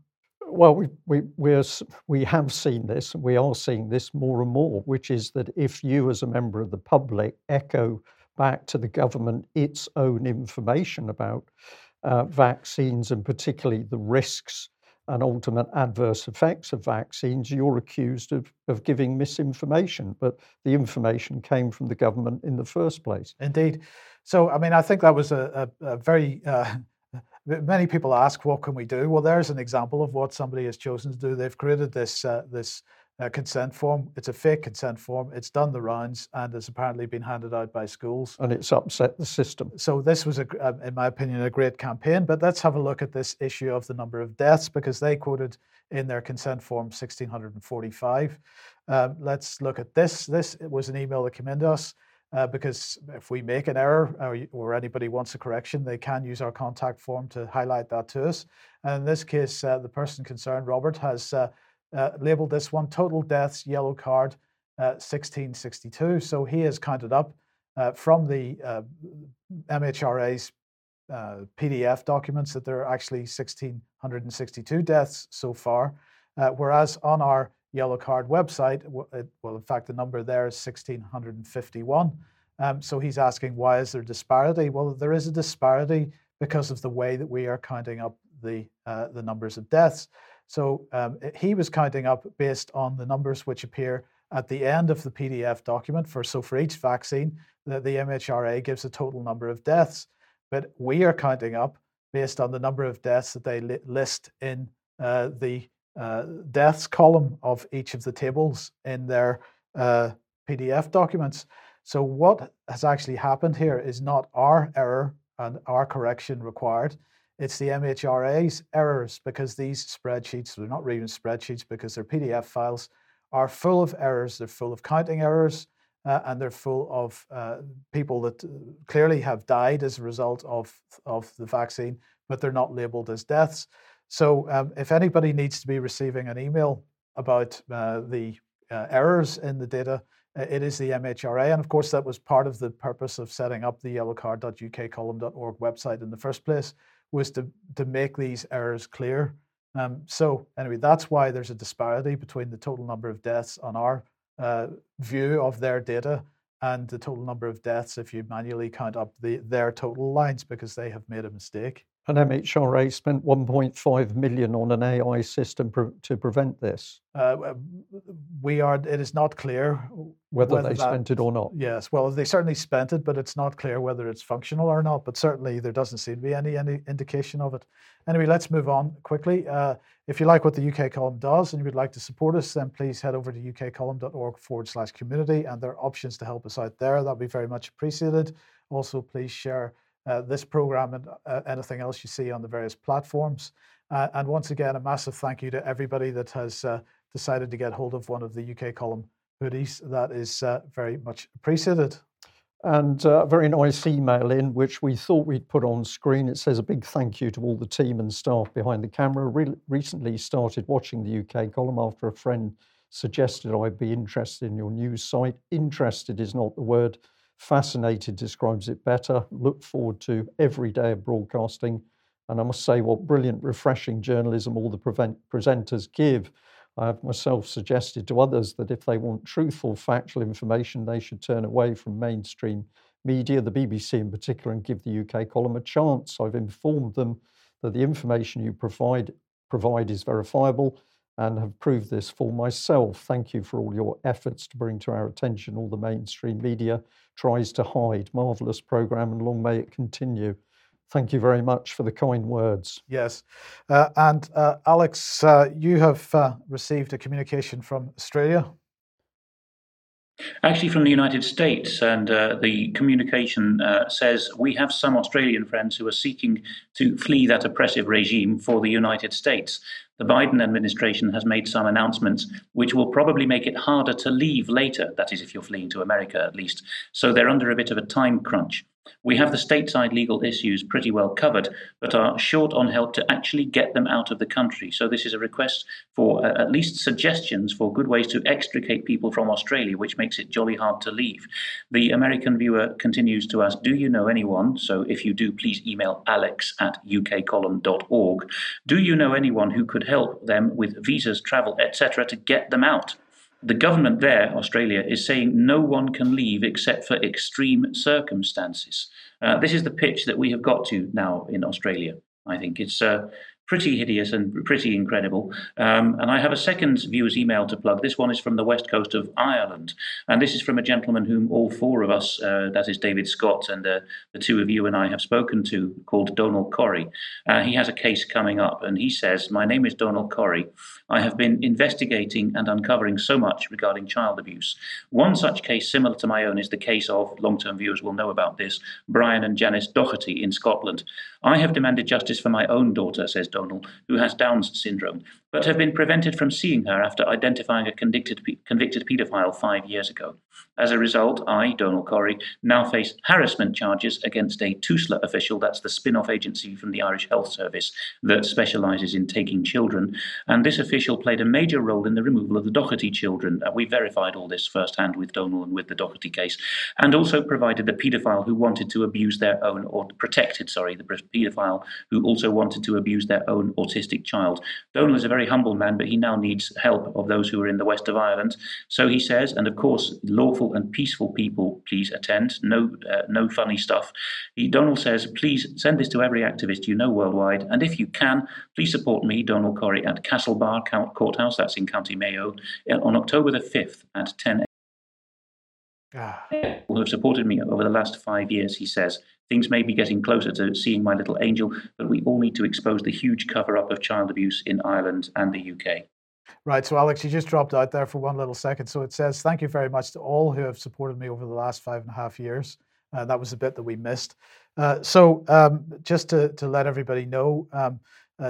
Well, we, we, we're, we have seen this, and we are seeing this more and more, which is that if you, as a member of the public, echo back to the government its own information about uh, vaccines and particularly the risks and ultimate adverse effects of vaccines, you're accused of, of giving misinformation. But the information came from the government in the first place. Indeed. So, I mean, I think that was a, a, a very, uh, many people ask, what can we do? Well, there's an example of what somebody has chosen to do. They've created this, uh, this uh, consent form. It's a fake consent form. It's done the rounds and it's apparently been handed out by schools. And it's upset the system. So this was, a, uh, in my opinion, a great campaign. But let's have a look at this issue of the number of deaths because they quoted in their consent form 1645. Um, let's look at this. This was an email that came into us. Uh, because if we make an error or, or, anybody wants a correction, they can use our contact form to highlight that to us. And in this case, uh, the person concerned, Robert, has uh, labeled this one total deaths yellow card uh, 1662. So he has counted up uh, from the uh, MHRA's uh, PDF documents that there are actually 1662 deaths so far, uh, whereas on our yellow card website, it, well, in fact, the number there is 1651. Um, so he's asking why is there disparity? Well, there is a disparity because of the way that we are counting up the the numbers of deaths. So um, he was counting up based on the numbers which appear at the end of the PDF document. For so for each vaccine, the, the MHRA gives a total number of deaths. but we are counting up based on the number of deaths that they li- list in uh, the uh, deaths column of each of the tables in their uh, PDF documents. So, what has actually happened here is not our error and our correction required. It's the MHRA's errors because these spreadsheets, they're not really spreadsheets because they're PDF files, are full of errors. They're full of counting errors uh, and they're full of uh, people that uh, clearly have died as a result of, of the vaccine, but they're not labeled as deaths. So um, if anybody needs to be receiving an email about uh, the uh, errors in the data, uh, it is the MHRA. And of course, that was part of the purpose of setting up the yellowcard.ukcolumn.org website in the first place, was to, to make these errors clear. Um, so anyway, that's why there's a disparity between the total number of deaths on our uh, view of their data and the total number of deaths if you manually count up the, their total lines because they have made a mistake. And MHRA spent 1.5 million on an AI system pre- to prevent this. Uh, we are. It is not clear whether, whether they that, spent it or not. Yes, well, they certainly spent it, but it's not clear whether it's functional or not. But certainly, there doesn't seem to be any any indication of it. Anyway, let's move on quickly. Uh, if you like what the UK column does and you would like to support us, then please head over to ukcolumn.org forward slash community, and there are options to help us out there. That'd be very much appreciated. Also, please share this program and uh, anything else you see on the various platforms. Uh, and once again, a massive thank you to everybody that has decided to get hold of one of the UK column hoodies. That is very much appreciated. And a very nice email in, which we thought we'd put on screen. It says a big thank you to all the team and staff behind the camera. Re- recently started watching the UK column after a friend suggested I'd be interested in your news site. Interested is not the word. Fascinated describes it better. Look forward to every day of broadcasting. And I must say, what brilliant, refreshing journalism all the prevent- presenters give. I have myself suggested to others that if they want truthful, factual information, they should turn away from mainstream media, the BBC in particular, and give the UK column a chance. I've informed them that the information you provide provide is verifiable and have proved this for myself. Thank you for all your efforts to bring to our attention all the mainstream media tries to hide. Marvellous programme, and long may it continue. Thank you very much for the kind words. Yes. Uh, and uh, Alex, uh, you have uh, received a communication from Australia. Actually, from the United States, and uh, the communication uh, says we have some Australian friends who are seeking to flee that oppressive regime for the United States the Biden administration has made some announcements which will probably make it harder to leave later. That is, if you're fleeing to America at least. So they're under a bit of a time crunch. We have the stateside legal issues pretty well covered, but are short on help to actually get them out of the country. So, this is a request for uh, at least suggestions for good ways to extricate people from Australia, which makes it jolly hard to leave. The American viewer continues to ask Do you know anyone? So, if you do, please email alex at ukcolumn.org. Do you know anyone who could help them with visas, travel, etc., to get them out? the government there, Australia, is saying no one can leave except for extreme circumstances. Uh, this is the pitch that we have got to now in Australia. I think it's uh, pretty hideous and pretty incredible. Um, and I have a second viewer's email to plug. This one is from the west coast of Ireland. And this is from a gentleman whom all four of us, uh, that is David Scott and uh, the two of you and I, have spoken to, called Donald Corrie. Uh, he has a case coming up, and he says, My name is Donald Corrie. I have been investigating and uncovering so much regarding child abuse. One such case, similar to my own, is the case of, long term viewers will know about this, Brian and Janice Doherty in Scotland. I have demanded justice for my own daughter, says Donald, who has Down's syndrome, but have been prevented from seeing her after identifying a convicted, convicted paedophile five years ago. As a result, I, Donald Corrie, now face harassment charges against a TUSLA official, that's the spin off agency from the Irish Health Service that specialises in taking children. And this official played a major role in the removal of the Doherty children. Uh, we verified all this firsthand with Donald and with the Doherty case, and also provided the paedophile who wanted to abuse their own, or protected, sorry, the paedophile who also wanted to abuse their own autistic child. Donald is a very humble man, but he now needs help of those who are in the west of Ireland. So he says, and of course, lawful and peaceful people, please attend. No, uh, no funny stuff. He, Donald says, please send this to every activist you know worldwide, and if you can, please support me, Donald Corrie, at Castlebar Courthouse, that's in County Mayo, on October the 5th at 10 Ah. Who have supported me over the last five years, he says. Things may be getting closer to seeing my little angel, but we all need to expose the huge cover up of child abuse in Ireland and the UK. Right. So, Alex, you just dropped out there for one little second. So it says, Thank you very much to all who have supported me over the last five and a half years. Uh, that was the bit that we missed. Uh, so, um, just to, to let everybody know, um,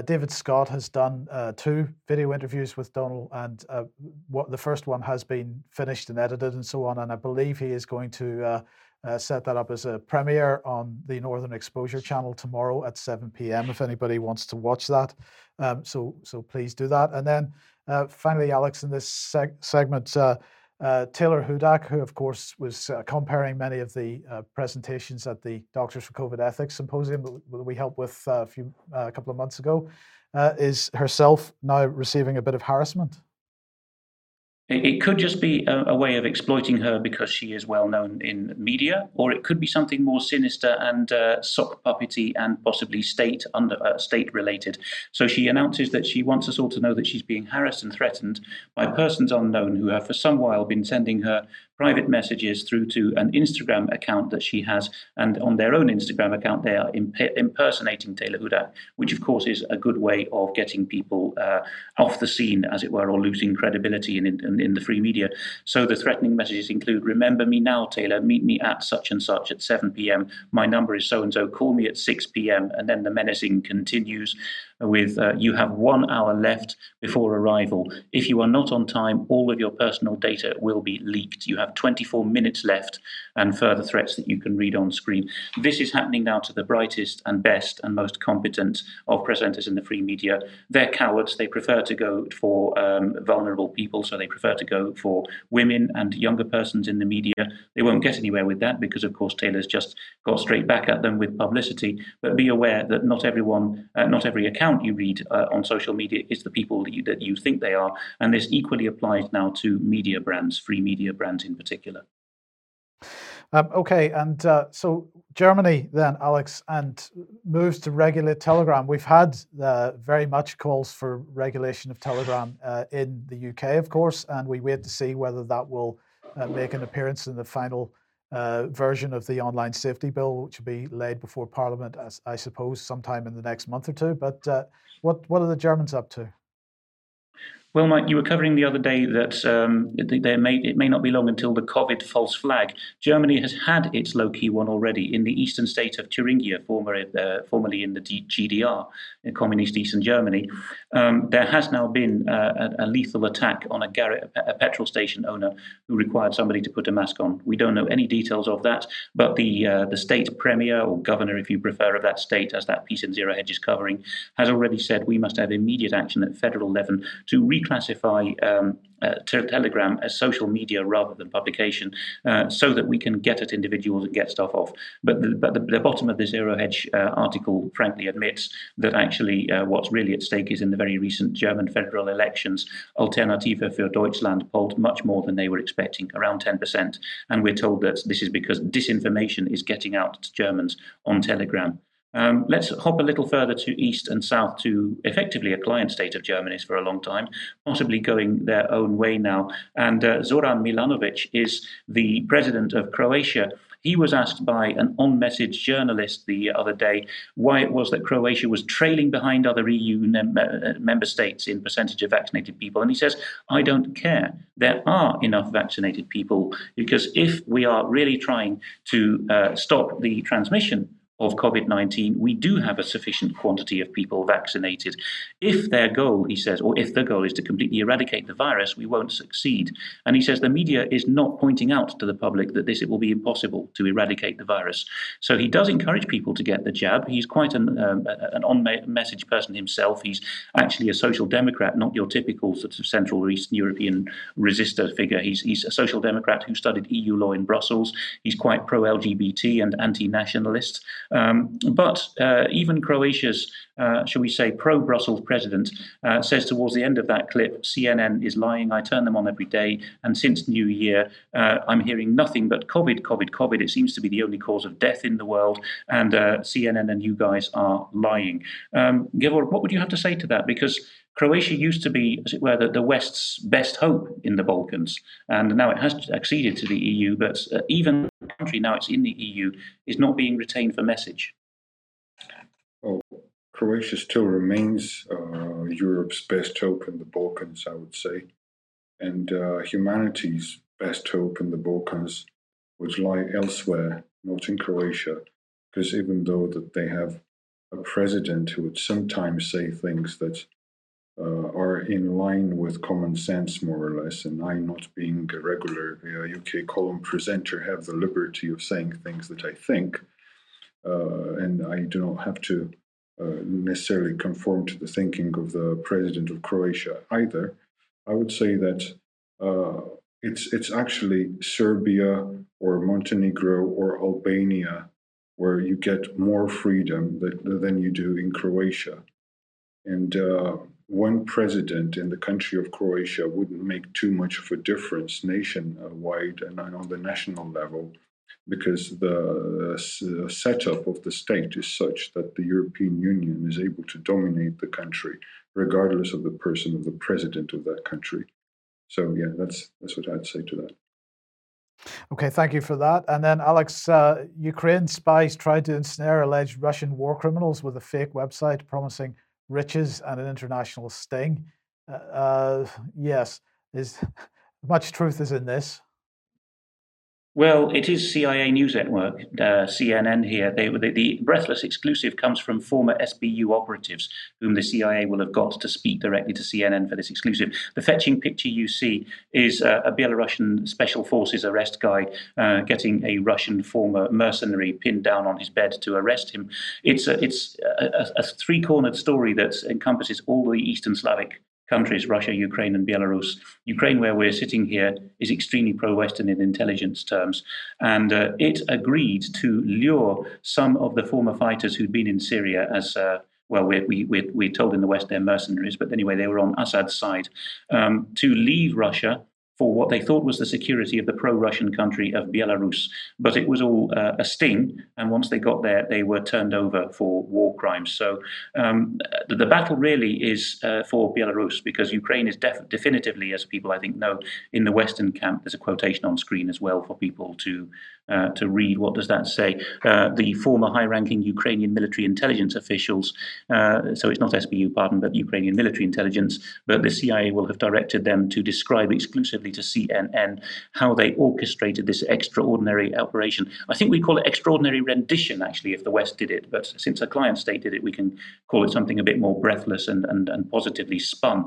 David Scott has done uh, two video interviews with Donald, and uh, what the first one has been finished and edited and so on. And I believe he is going to uh, uh, set that up as a premiere on the Northern Exposure channel tomorrow at 7 p.m. If anybody wants to watch that, um, so so please do that. And then uh, finally, Alex, in this seg- segment, uh, uh, Taylor Hudak, who of course was uh, comparing many of the uh, presentations at the Doctors for COVID Ethics Symposium that we helped with uh, a few a couple of months ago, is herself now receiving a bit of harassment. It could just be a, a, way of exploiting her because she is well known in media, or it could be something more sinister and uh, sock puppety and possibly state under uh, state related. So she announces that she wants us all to know that she's being harassed and threatened by persons unknown who have for some while been sending her private messages through to an Instagram account that she has. And on their own Instagram account, they are imp- impersonating Taylor Hudak, which, of course, is a good way of getting people uh, off the scene, as it were, or losing credibility in, in, in the free media. So the threatening messages include Remember me now, Taylor. Meet me at such and such at 7 p.m. My number is so and so. Call me at 6 p.m. And then the menacing continues with uh, you have one hour left before arrival. If you are not on time, all of your personal data will be leaked. You have 24 minutes left and further threats that you can read on screen. This is happening now to the brightest and best and most competent of presenters in the free media. They're cowards. They prefer to go for um, vulnerable people, so they prefer to go for women and younger persons in the media. They won't get anywhere with that because, of course, Taylor's just got straight back at them with publicity. But be aware that not everyone, uh, not every account you read uh, on social media is the people that you, that you think they are. And this equally applies now to media brands, free media brands in particular. Um, okay, and uh, so Germany then, Alex, and moves to regulate Telegram. We've had uh, very much calls for regulation of Telegram uh, in the UK, of course, and we wait to see whether that will uh, make an appearance in the final uh, version of the online safety bill, which will be laid before Parliament, as I suppose, sometime in the next month or two. But uh, what what are the Germans up to? Well, Mike, you were covering the other day that um, it, may, it may not be long until the COVID false flag. Germany has had its low key one already in the eastern state of Thuringia, former, uh, formerly in the GDR, in communist eastern Germany. Um, there has now been uh, a, lethal attack on a, garage, a petrol station owner who required somebody to put a mask on. We don't know any details of that, but the, uh, the state premier, or governor, if you prefer, of that state, as that piece in Zero Hedge is covering, has already said we must have immediate action at federal level to re reclassify um, uh, Telegram as social media rather than publication, uh, so that we can get at individuals and get stuff off. But the, but the, the bottom of the Zero Hedge uh, article, frankly, admits that actually uh, what's really at stake is in the very recent German federal elections, Alternative für Deutschland polled much more than they were expecting, around 10%. And we're told that this is because disinformation is getting out to Germans on Telegram. Um, let's hop a little further to east and south to effectively a client state of Germany's for a long time, possibly going their own way now. And uh, Zoran Milanovic is the president of Croatia. He was asked by an on message journalist the other day why it was that Croatia was trailing behind other EU mem- uh, member states in percentage of vaccinated people. And he says, I don't care. There are enough vaccinated people because if we are really trying to uh, stop the transmission of COVID 19, we do have a sufficient quantity of people vaccinated. If their goal, he says, or if the goal is to completely eradicate the virus, we won't succeed. And he says the media is not pointing out to the public that this it will be impossible to eradicate the virus. So he does encourage people to get the jab. He's quite an, um, an on message person himself. He's actually a social democrat, not your typical sort of Central or Eastern European resistor figure. He's, he's a social democrat who studied EU law in Brussels. He's quite pro LGBT and anti nationalist. Um, but uh, even Croatia's, uh, shall we say, pro Brussels president uh, says towards the end of that clip CNN is lying. I turn them on every day. And since New Year, uh, I'm hearing nothing but COVID, COVID, COVID. It seems to be the only cause of death in the world. And uh, CNN and you guys are lying. Um, what would you have to say to that? Because Croatia used to be, as it were, the, the West's best hope in the Balkans, and now it has acceded to the EU. But uh, even country now it's in the EU is not being retained for message. Well, Croatia still remains uh, Europe's best hope in the Balkans, I would say, and uh, humanity's best hope in the Balkans would lie elsewhere, not in Croatia, because even though that they have a president who would sometimes say things that uh, are in line with common sense, more or less. And I, not being a regular uh, UK column presenter, have the liberty of saying things that I think, uh, and I do not have to uh, necessarily conform to the thinking of the president of Croatia either. I would say that uh, it's it's actually Serbia or Montenegro or Albania where you get more freedom that, than you do in Croatia. And uh, one president in the country of Croatia wouldn't make too much of a difference nationwide and on the national level because the setup of the state is such that the European Union is able to dominate the country regardless of the person of the president of that country. So yeah, that's that's what I'd say to that. Okay, thank you for that. And then, Alex, uh, Ukraine spies tried to ensnare alleged Russian war criminals with a fake website promising riches and an international sting. Uh, uh, yes, is much truth is in this. Well, it is CIA News Network, uh, CNN here. They, the, breathless exclusive comes from former SBU operatives, whom the CIA will have got to speak directly to CNN for this exclusive. The fetching picture you see is uh, a Belarusian special forces arrest guy uh, getting a Russian former mercenary pinned down on his bed to arrest him. It's a, it's a, a, a three-cornered story that encompasses all the Eastern Slavic countries, Russia, Ukraine, and Belarus. Ukraine, where we're sitting here, is extremely pro Western in intelligence terms. And uh, it agreed to lure some of the former fighters who'd been in Syria as. Uh, well, we're, we, we're, we're told in the West they're mercenaries, but anyway, they were on Assad's side, um, to leave Russia for what they thought was the security of the pro Russian country of Belarus. But it was all uh, a sting, and once they got there, they were turned over for war crimes. So um, the, the, battle really is uh, for Belarus because Ukraine is def- definitively, as people I think know, in the Western camp. There's a quotation on screen as well for people to uh, to read. What does that say? Uh, the former high ranking Ukrainian military intelligence officials, uh, so it's not SBU, pardon, but Ukrainian military intelligence, but the CIA will have directed them to describe exclusively to CNN how they orchestrated this extraordinary operation. I think we call it extraordinary rendition, actually, if the West did it, but since a client state did it, we can call it something a bit more breathless and, and, and positively spun.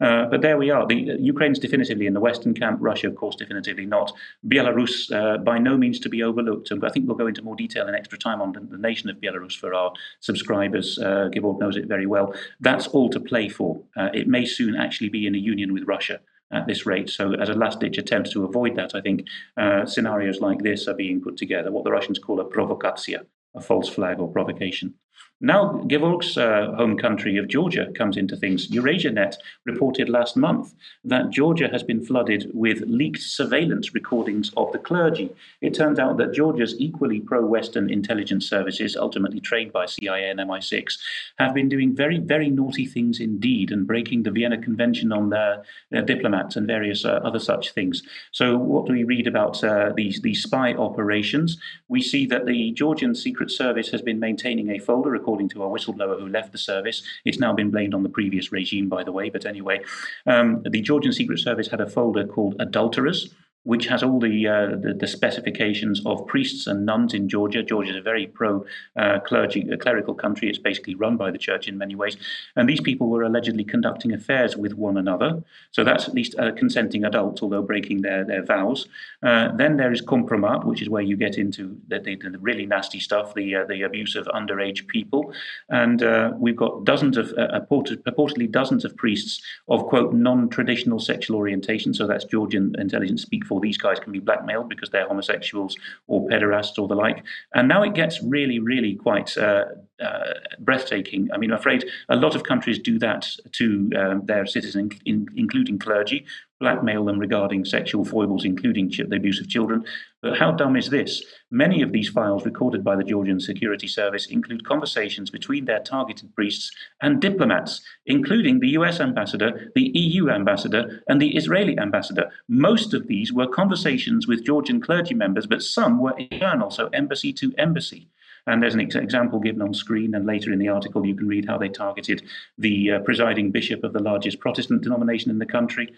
Uh, but there we are. The, Ukraine's definitively in the Western camp, Russia, of course, definitively not. Belarus, by no means to be overlooked. And I think we'll go into more detail in extra time on the, nation of Belarus for our subscribers. Uh, Gevorg knows it very well. That's all to play for. Uh, it may soon actually be in a union with Russia at this rate. So, as a last ditch attempt to avoid that, I think uh, scenarios like this are being put together, what the Russians call a provokatia, a false flag or provocation. Now, Gevorg's uh, home country of Georgia comes into things. EurasiaNet reported last month that Georgia has been flooded with leaked surveillance recordings of the clergy. It turns out that Georgia's equally pro Western intelligence services, ultimately trained by CIA and MI6, have been doing very, very naughty things indeed and breaking the Vienna Convention on their, their diplomats and various uh, other such things. So, what do we read about uh, these, these spy operations? We see that the Georgian Secret Service has been maintaining a folder according to a whistleblower who left the service. It's now been blamed on the previous regime, by the way. But anyway, um, the Georgian Secret Service had a folder called Adulterers which has all the, uh, the, the specifications of priests and nuns in Georgia. Georgia is a very pro uh, clergy uh, clerical country. It's basically run by the church in many ways, and these people were allegedly conducting affairs with one another. So that's at least a consenting adults, although breaking their their vows. Uh, then there is compromat, which is where you get into the, the, the really nasty stuff, the uh, the abuse of underage people, and uh, we've got dozens of purportedly dozens of priests of quote non-traditional sexual orientation. So that's Georgian intelligence speak for these guys can be blackmailed because they're homosexuals or pederasts or the like. And now it gets really, really quite uh, uh, breathtaking. I mean, I'm afraid a lot of countries do that to um, their citizens, in, including clergy, blackmail them regarding sexual foibles, including ch- the abuse of children. But how dumb is this? Many of these files recorded by the Georgian Security Service include conversations between their targeted priests and diplomats, including the US ambassador, the EU ambassador, and the Israeli ambassador. Most of these were conversations with Georgian clergy members, but some were internal, so embassy to embassy. And there's an ex- example given on screen, and later in the article you can read how they targeted the uh, presiding bishop of the largest Protestant denomination in the country.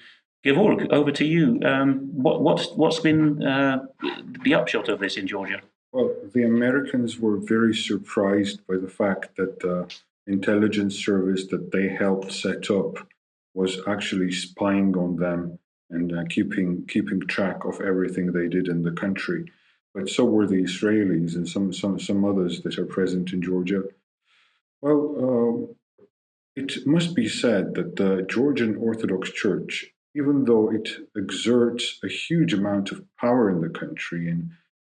Gevorg, over to you. Um, what, what's, what's been uh, the upshot of this in Georgia? Well, the Americans were very surprised by the fact that the intelligence service that they helped set up was actually spying on them and uh, keeping keeping track of everything they did in the country but so were the Israelis and some, some, some others that are present in Georgia. Well, um, it must be said that the Georgian Orthodox Church, even though it exerts a huge amount of power in the country and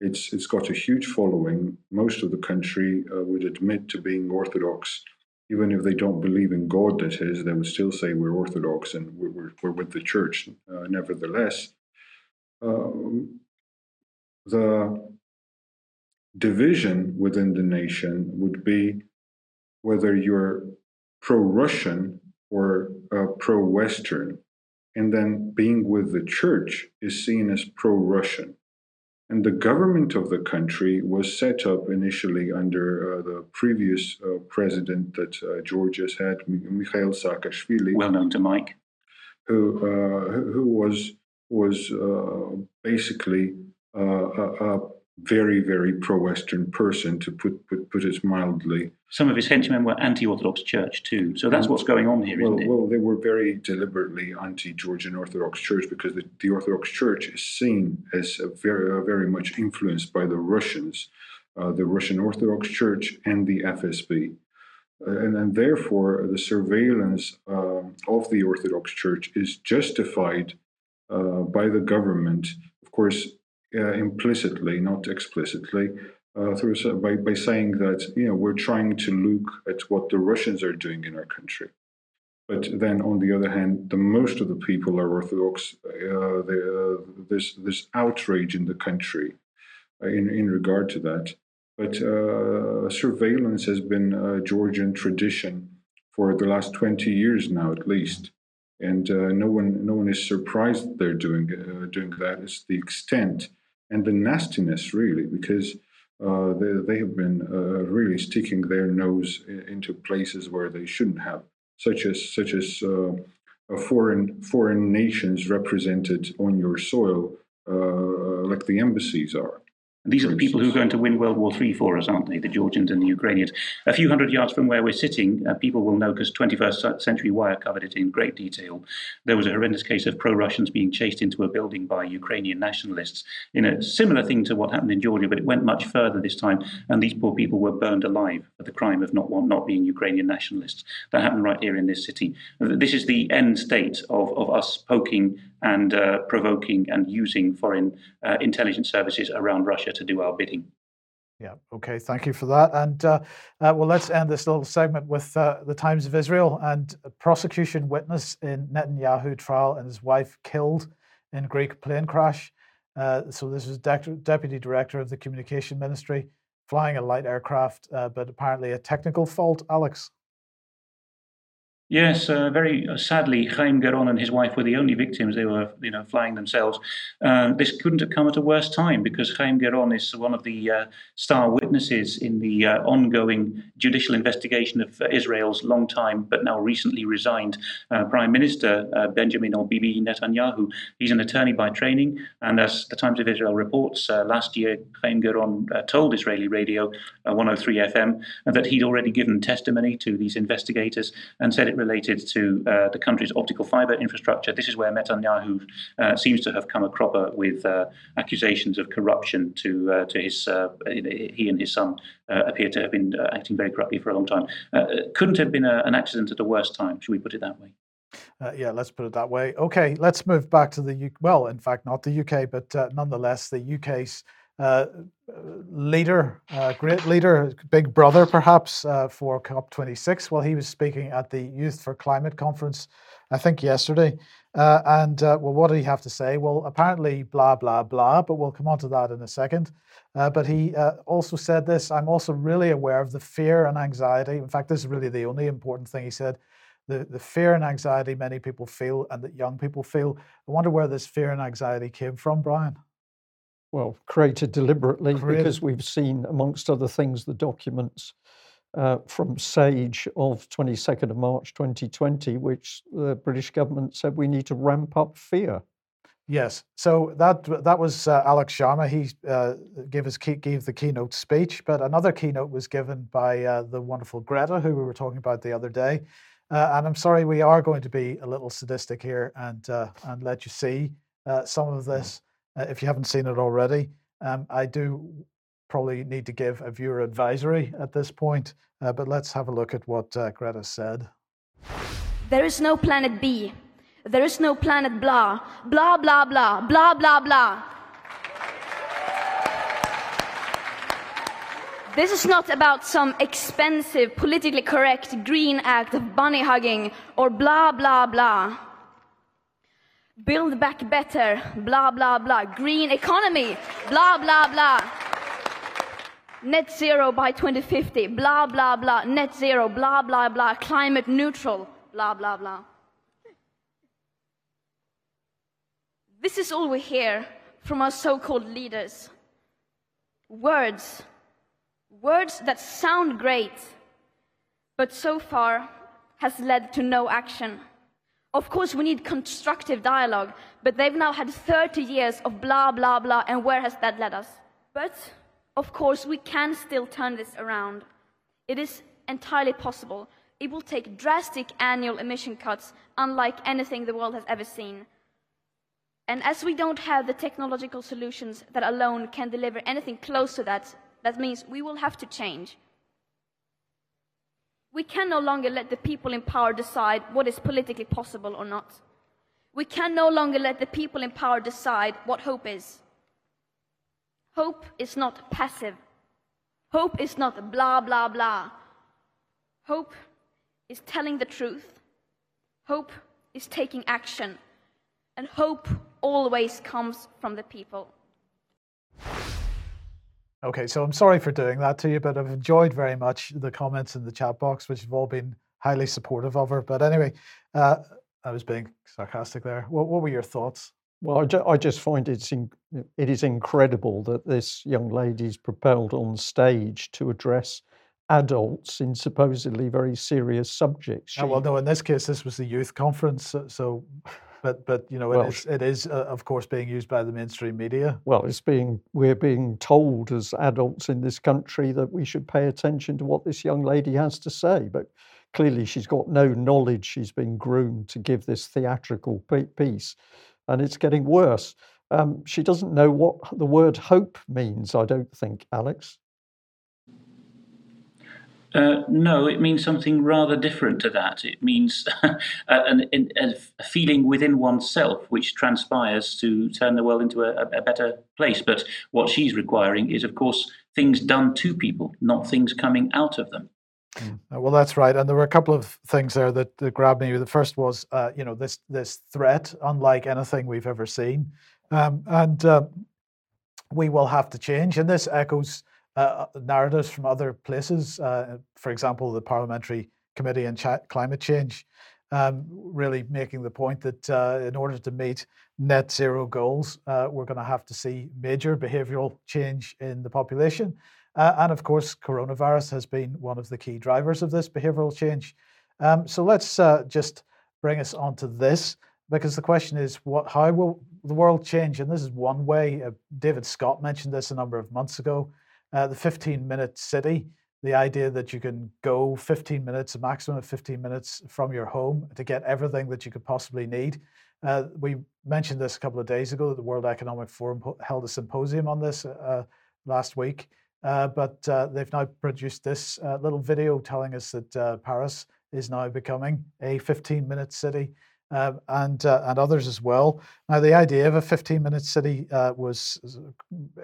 it's, it's got a huge following, most of the country uh, would admit to being Orthodox. Even if they don't believe in God, that is, they would still say we're Orthodox and we're, we're, we're with the church uh, nevertheless. Um, the division within the nation would be whether you're pro Russian or uh, pro Western. And then being with the church is seen as pro Russian. And the government of the country was set up initially under uh, the previous uh, president that uh, Georgia's had, Mikhail Saakashvili. Well known to Mike. Who, uh, who was, was uh, basically a, a very, very pro-Western person, to put, put put it mildly. Some of his henchmen were anti-Orthodox Church too, so that's what's going on here, well, isn't it? Well, they were very deliberately anti-Georgian Orthodox Church because the, the Orthodox Church is seen as very, very much influenced by the Russians, uh, the Russian Orthodox Church and the FSB. Uh, and, and, therefore, the surveillance uh, of the Orthodox Church is justified uh, by the government. Of course, uh, implicitly, not explicitly, uh, through by, by saying that you know we're trying to look at what the Russians are doing in our country. But then, on the other hand, the most of the people are Orthodox. Uh, uh, there's there's outrage in the country uh, in in regard to that. But uh, surveillance has been a Georgian tradition for the last 20 years now, at least and uh, no one no one is surprised they're doing uh, doing that. It's the extent and the nastiness, really, because uh, they, they have been uh, really sticking their nose into places where they shouldn't have, such as such as uh, foreign foreign nations represented on your soil, uh, like the embassies are. These are the people who are going to win World War III for us, aren't they? The Georgians and the Ukrainians. A few hundred yards from where we're sitting, uh, people will know because 21st Century Wire covered it in great detail. There was a horrendous case of pro Russians being chased into a building by Ukrainian nationalists in a similar thing to what happened in Georgia, but it went much further this time. And these poor people were burned alive for the crime of not, not being Ukrainian nationalists. That happened right here in this city. This is the end state of, of us poking and uh, provoking and using foreign uh, intelligence services around Russia to do our bidding. Yeah, okay, thank you for that. And uh, uh well, let's end this little segment with uh, the Times of Israel and prosecution witness in Netanyahu trial and his wife killed in Greek plane crash. Uh, so this is de- deputy director of the communication ministry flying a light aircraft, but apparently a technical fault. Alex. Yes, uh, very uh, sadly, Chaim Geron and his wife were the only victims. They were, you know, flying themselves. Uh, this couldn't have come at a worse time because Chaim Geron is one of the uh, star witnesses in the uh, ongoing judicial investigation of Israel's long-time but now recently resigned Prime Minister Benjamin or Bibi Netanyahu. He's an attorney by training, and as the Times of Israel reports, last year Chaim Geron told Israeli radio 103 FM that he'd already given testimony to these investigators and said it related to uh, the country's optical fiber infrastructure. This is where Netanyahu uh, seems to have come a cropper with uh, accusations of corruption to uh, to his. Uh, he and his son appear to have been acting very corruptly for a long time. couldn't have been a, an accident at a worse time. Should we put it that way? Uh, yeah, let's put it that way. Okay, let's move back to the UK. Well, in fact, not the UK, but uh, nonetheless, the UK's uh, leader, uh, great leader, big brother perhaps uh, for COP26. Well, he was speaking at the Youth for Climate conference, I think yesterday. Uh, and uh, well, what did he have to say? Well, apparently, blah, blah, blah, but we'll come on to that in a second. But he also said this I'm also really aware of the fear and anxiety. In fact, this is really the only important thing he said the, the fear and anxiety many people feel and that young people feel. I wonder where this fear and anxiety came from, Brian. Well, created deliberately created. because we've seen, amongst other things, the documents uh, from SAGE of 22nd of March 2020, which the British government said we need to ramp up fear. Yes, so that that was uh, Alok Sharma. He uh, gave his key, gave the keynote speech, but another keynote was given by uh, the wonderful Greta, who we were talking about the other day. Uh, and I'm sorry, we are going to be a little sadistic here and uh, and let you see uh, some of this uh, if you haven't seen it already. Um, I do probably need to give a viewer advisory at this point, uh, but let's have a look at what uh, Greta said. There is no planet B. There is no planet blah, blah, blah, blah, blah, blah, blah. This is not about some expensive, politically correct green act of bunny hugging or blah, blah, blah. Build back better, blah, blah, blah. Green economy, blah, blah, blah. Net zero by 2050, blah, blah, blah. Net zero, blah, blah, blah. Climate neutral, blah, blah, blah. This is all we hear from our so called leaders. Words Words that sound great, but so far has led to no action. Of course, we need constructive dialogue, but they've now had 30 years of blah, blah, blah, and where has that led us? But, of course, we can still turn this around. It is entirely possible. It will take drastic annual emission cuts, unlike anything the world has ever seen. And as we don't have the technological solutions that alone can deliver anything close to that, that means we will have to change. We can no longer let the people in power decide what is politically possible or not. We can no longer let the people in power decide what hope is. Hope is not passive. Hope is not blah, blah, blah. Hope is telling the truth. Hope is taking action. And hope always comes from the people. Okay, so I'm sorry for doing that to you, but I've enjoyed very much the comments in the chat box, which have all been highly supportive of her. But anyway, uh, I was being sarcastic there. What, what were your thoughts? Well, I, ju- I just find it's in, it is incredible that this young lady is propelled on stage to address adults in supposedly very serious subjects. She, well, no, in this case, this was the youth conference, so, so but but you know well, it is it is uh, of course being used by the mainstream media. Well, it's being we're being told as adults in this country that we should pay attention to what this young lady has to say, but clearly she's got no knowledge. She's been groomed to give this theatrical piece, and it's getting worse. Um, she doesn't know what the word hope means. I don't think, Alex. Uh, no, it means something rather different to that. It means a, a, feeling within oneself which transpires to turn the world into a, a, better place. But what she's requiring is, of course, things done to people, not things coming out of them. Mm. Well, that's right, and there were a couple of things there that, that grabbed me. The first was, uh, you know, this this threat, unlike anything we've ever seen, um, and uh, we will have to change. And this echoes uh, uh, narratives from other places. Uh, for example, the Parliamentary Committee on Ch- Climate Change, um, really making the point that uh, in order to meet net zero goals, uh, we're going to have to see major behavioural change in the population. Uh, and of course, coronavirus has been one of the key drivers of this behavioural change. Um, so let's just bring us onto this because the question is what how will the world change and this is one way uh, david scott mentioned this a number of months ago uh, the 15 minute city, the idea that you can go 15 minutes, a maximum of 15 minutes from your home to get everything that you could possibly need. Uh, we mentioned this a couple of days ago that the World Economic Forum held a symposium on this uh, last week. Uh, but uh, they've now produced this uh, little video telling us that Paris is now becoming a 15 minute city. Um, and uh, and others as well. Now, the idea of a 15-minute city uh, was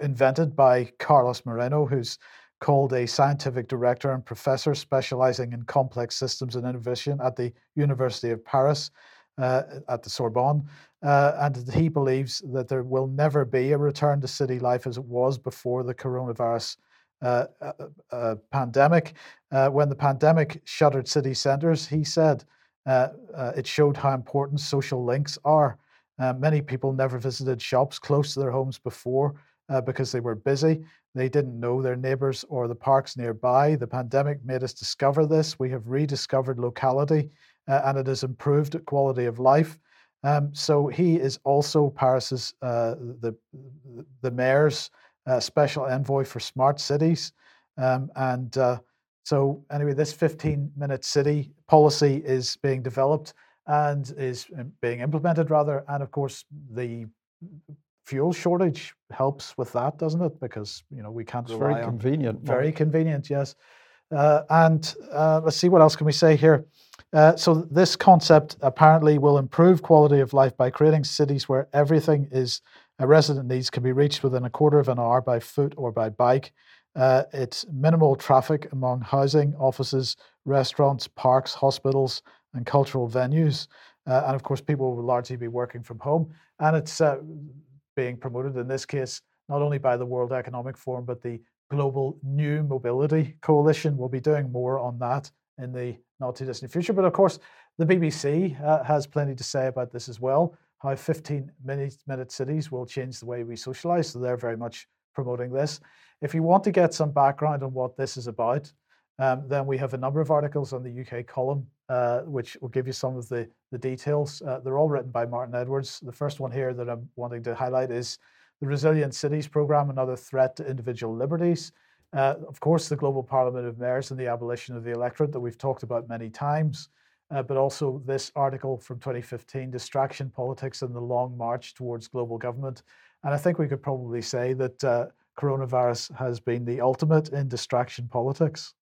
invented by Carlos Moreno, who's called a scientific director and professor specializing in complex systems and innovation at the University of Paris uh, at the Sorbonne. Uh, and he believes that there will never be a return to city life as it was before the coronavirus uh, uh, uh pandemic. Uh, when the pandemic shuttered city centers, he said it showed how important social links are. many people never visited shops close to their homes before because they were busy. They didn't know their neighbors or the parks nearby. The pandemic made us discover this. We have rediscovered locality uh, and it has improved quality of life. Um, so he is also Paris's uh, the the mayor's uh, special envoy for smart cities, um, and uh, so anyway, this 15-minute city policy is being developed and is um, being implemented rather, and of course the fuel shortage helps with that, doesn't it? Because you know we can't it's very convenient. Very convenient, yes. Uh, and uh, let's see what else can we say here. Uh, so this concept apparently will improve quality of life by creating cities where everything is a resident needs can be reached within a quarter of an hour by foot or by bike. Uh, it's minimal traffic among housing, offices, restaurants, parks, hospitals, and cultural venues. Uh, and of course, people will largely be working from home. And it's uh, being promoted in this case not only by the World Economic Forum, but the Global New Mobility Coalition. will be doing more on that in the not too distant future. But of course, the BBC uh, has plenty to say about this as well. How 15 minute, minute cities will change the way we socialize. So they're very much promoting this. If you want to get some background on what this is about, um, then we have a number of articles on the UK column, uh, which will give you some of the, the details. Uh, they're all written by Martin Edwards. The first one here that I'm wanting to highlight is the Resilient Cities Programme, another threat to individual liberties. Uh, of course, the Global Parliament of Mayors and the abolition of the electorate that we've talked about many times, uh, but also this article from 2015, Distraction Politics and the Long March Towards Global Government. And I think we could probably say that uh, coronavirus has been the ultimate in distraction politics.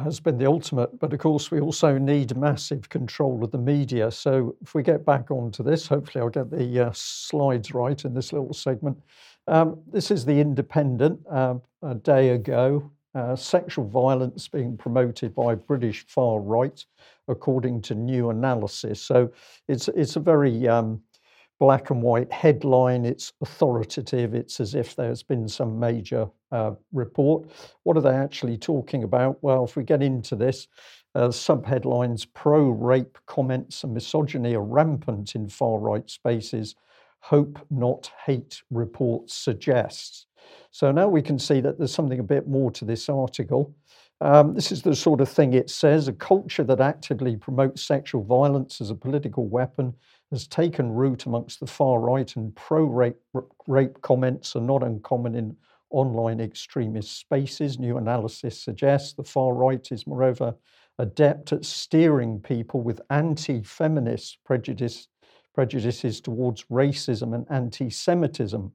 Has been the ultimate, but of course, we also need massive control of the media. So, if we get back onto this, hopefully, I'll get the uh, slides right in this little segment. Um, this is the Independent uh, a day ago. Uh, sexual violence being promoted by British far right, according to new analysis. So it's it's a very um, black and white headline. It's authoritative. It's as if there's been some major uh, report. What are they actually talking about? Well, if we get into this, uh, subheadlines: pro-rape comments and misogyny are rampant in far right spaces hope not hate report suggests. So now we can see that there's something a bit more to this article. Um, this is the sort of thing it says a culture that actively promotes sexual violence as a political weapon has taken root amongst the far right, and pro rape, comments are not uncommon in online extremist spaces. New analysis suggests the far right is, moreover, adept at steering people with anti feminist prejudice prejudices towards racism and anti Semitism.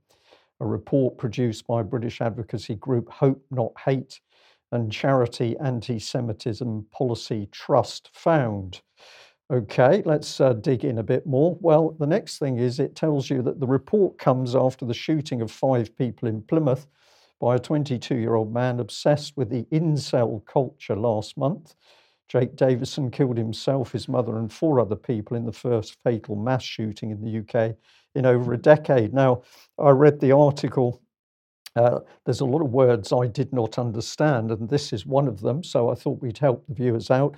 A report produced by British advocacy group Hope Not Hate and charity Anti Semitism Policy Trust found. Okay, let's uh, dig in a bit more. Well, the next thing is it tells you that the report comes after the shooting of five people in Plymouth by a 22 year old man obsessed with the incel culture last month. Jake Davison killed himself, his mother, and four other people in the first fatal mass shooting in the UK in over a decade. Now, I read the article. Uh, there's a lot of words I did not understand, and this is one of them. So I thought we'd help the viewers out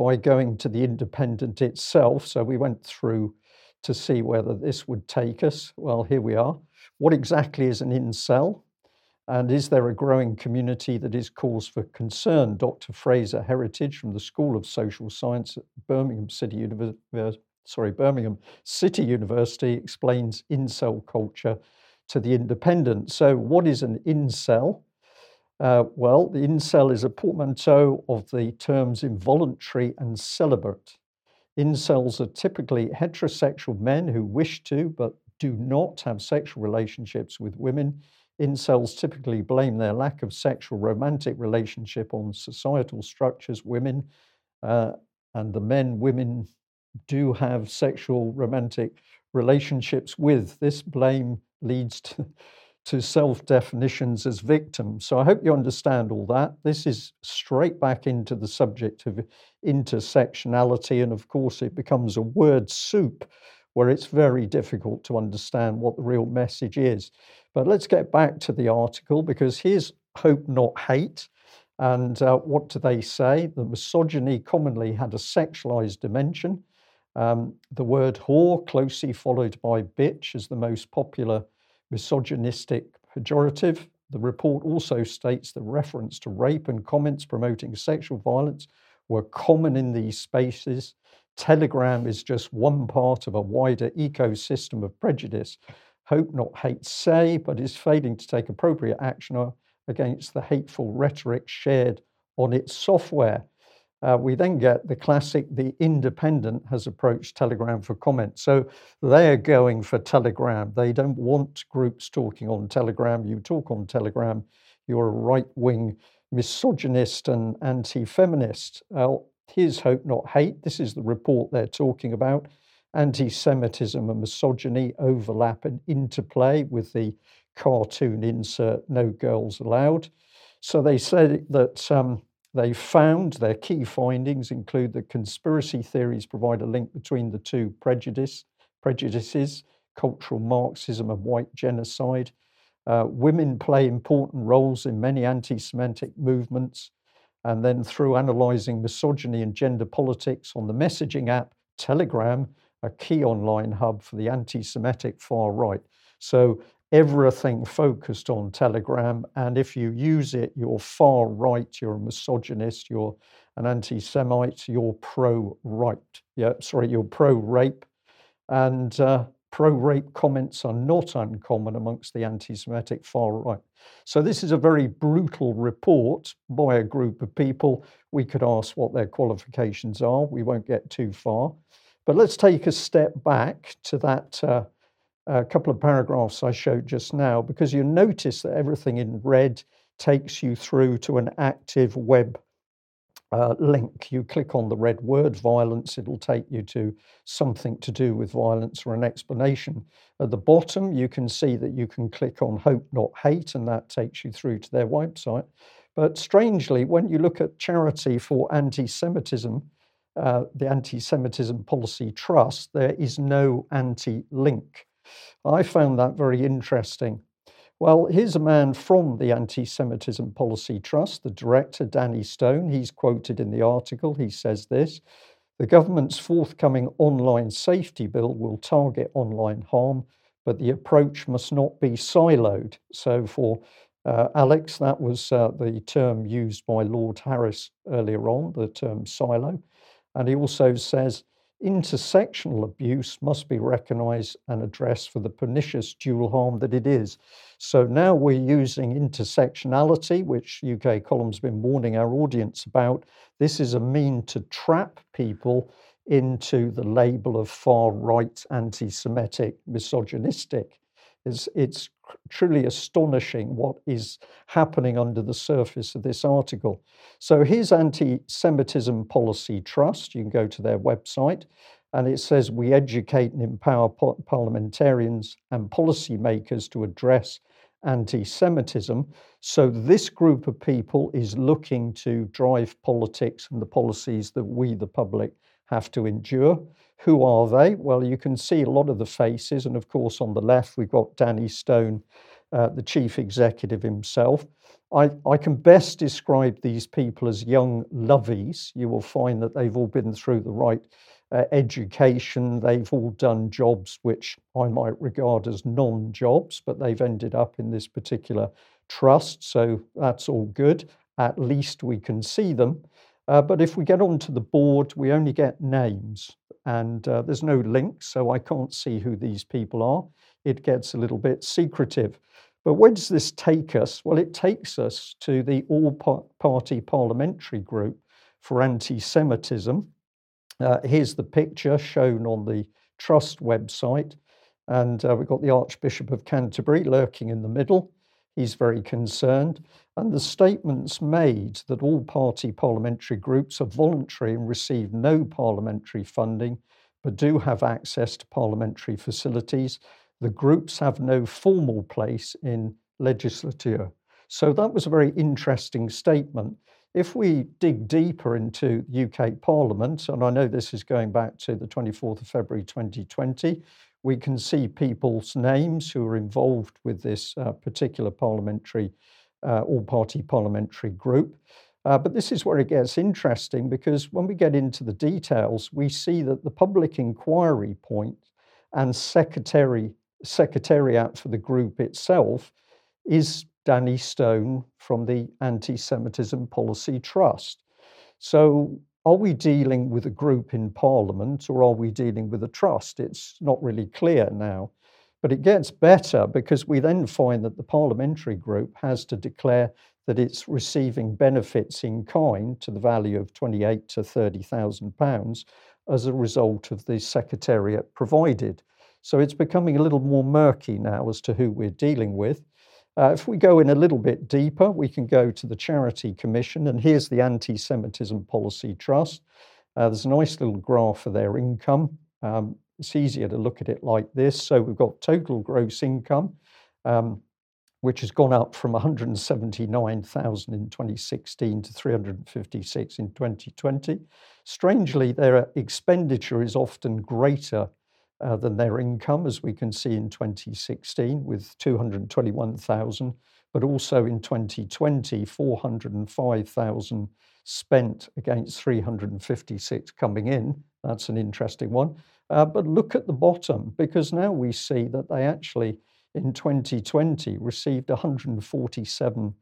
by going to the Independent itself. So we went through to see whether this would take us. Well, here we are. What exactly is an incel? And is there a growing community that is cause for concern? Dr. Frazer Heritage from the School of Social Science at Birmingham City University, uh, sorry, Birmingham City University explains incel culture to the Independent. So, what is an incel? Uh, well, the incel is a portmanteau of the terms involuntary and celibate. Incels are typically heterosexual men who wish to but do not have sexual relationships with women Incels typically blame their lack of sexual romantic relationship on societal structures, women, uh, and the men women do have sexual romantic relationships with. This blame leads to, to self definitions as victims. So I hope you understand all that. This is straight back into the subject of intersectionality. And of course, it becomes a word soup where it's very difficult to understand what the real message is. But let's get back to the article because here's hope, not hate. And uh, what do they say? The misogyny commonly had a sexualized dimension. Um, the word whore, closely followed by bitch, is the most popular misogynistic pejorative. The report also states that reference to rape and comments promoting sexual violence were common in these spaces. Telegram is just one part of a wider ecosystem of prejudice. Hope, not hate, say, but is failing to take appropriate action against the hateful rhetoric shared on its software. Uh, we then get the classic The Independent has approached Telegram for comment. So they're going for Telegram. They don't want groups talking on Telegram. You talk on Telegram, you're a right wing misogynist and anti feminist. Well, here's Hope Not Hate. This is the report they're talking about. Anti Semitism and misogyny overlap and interplay with the cartoon insert No Girls Allowed. So they said that um, they found their key findings include that conspiracy theories provide a link between the two prejudice, prejudices, cultural Marxism and white genocide. Uh, women play important roles in many anti Semitic movements. And then through analyzing misogyny and gender politics on the messaging app Telegram, a key online hub for the anti Semitic far right. So everything focused on Telegram. And if you use it, you're far right, you're a misogynist, you're an anti Semite, you're pro right. Yeah, sorry, you're pro rape. And uh, pro rape comments are not uncommon amongst the anti Semitic far right. So, this is a very brutal report by a group of people. We could ask what their qualifications are. We won't get too far. But let's take a step back to that. Uh, a couple of paragraphs I showed just now, because you notice that everything in red takes you through to an active web uh, link. You click on the red word violence, it'll take you to something to do with violence or an explanation. At the bottom, you can see that you can click on Hope Not Hate, and that takes you through to their website. But strangely, when you look at Charity for Anti Semitism, uh, the Anti Semitism Policy Trust, there is no anti link. I found that very interesting. Well, here's a man from the Anti Semitism Policy Trust, the director, Danny Stone. He's quoted in the article. He says this The government's forthcoming online safety bill will target online harm, but the approach must not be siloed. So, for uh, Alex, that was uh, the term used by Lord Harris earlier on, the term silo. And he also says intersectional abuse must be recognized and addressed for the pernicious dual harm that it is. So now we're using intersectionality, which UK Column's been warning our audience about. This is a mean to trap people into the label of far right, anti Semitic, misogynistic. It's, it's truly astonishing what is happening under the surface of this article. So here's Anti Semitism Policy Trust. You can go to their website, and it says we educate and empower parliamentarians and policymakers to address anti Semitism. So, this group of people is looking to drive politics and the policies that we, the public, have to endure. Who are they? Well, you can see a lot of the faces. And of course, on the left, we've got Danny Stone, uh, the chief executive himself. I, I can best describe these people as young lovies. You will find that they've all been through the right uh, education. They've all done jobs which I might regard as non jobs, but they've ended up in this particular trust. So that's all good. At least we can see them. Uh, but if we get onto the board, we only get names and uh, there's no link, so I can't see who these people are. It gets a little bit secretive. But where does this take us? Well, it takes us to the all party parliamentary group for anti Semitism. Uh, here's the picture shown on the Trust website. And uh, we've got the Archbishop of Canterbury lurking in the middle. He's very concerned. And the statements made that all party parliamentary groups are voluntary and receive no parliamentary funding, but do have access to parliamentary facilities. The groups have no formal place in legislature. So that was a very interesting statement. If we dig deeper into UK Parliament, and I know this is going back to the 24th of February 2020, we can see people's names who are involved with this uh, particular parliamentary, uh, all party parliamentary group. Uh, but this is where it gets interesting because when we get into the details, we see that the public inquiry point and secretary, secretariat for the group itself is Danny Stone from the Anti Semitism Policy Trust. So are we dealing with a group in Parliament or are we dealing with a trust? It's not really clear now. But it gets better because we then find that the parliamentary group has to declare that it's receiving benefits in kind to the value of 28 to 30,000 pounds as a result of the secretariat provided. So it's becoming a little more murky now as to who we're dealing with. Uh, if we go in a little bit deeper, we can go to the Charity Commission, and here's the Anti Semitism Policy Trust. Uh, there's a nice little graph for their income. Um, it's easier to look at it like this. So we've got total gross income, um, which has gone up from 179,000 in 2016 to 356 in 2020. Strangely, their expenditure is often greater uh, than their income, as we can see in 2016 with 221,000, but also in 2020, 405,000 spent against 356 coming in. That's an interesting one. Uh, but look at the bottom, because now we see that they actually, in 2020, received 147,000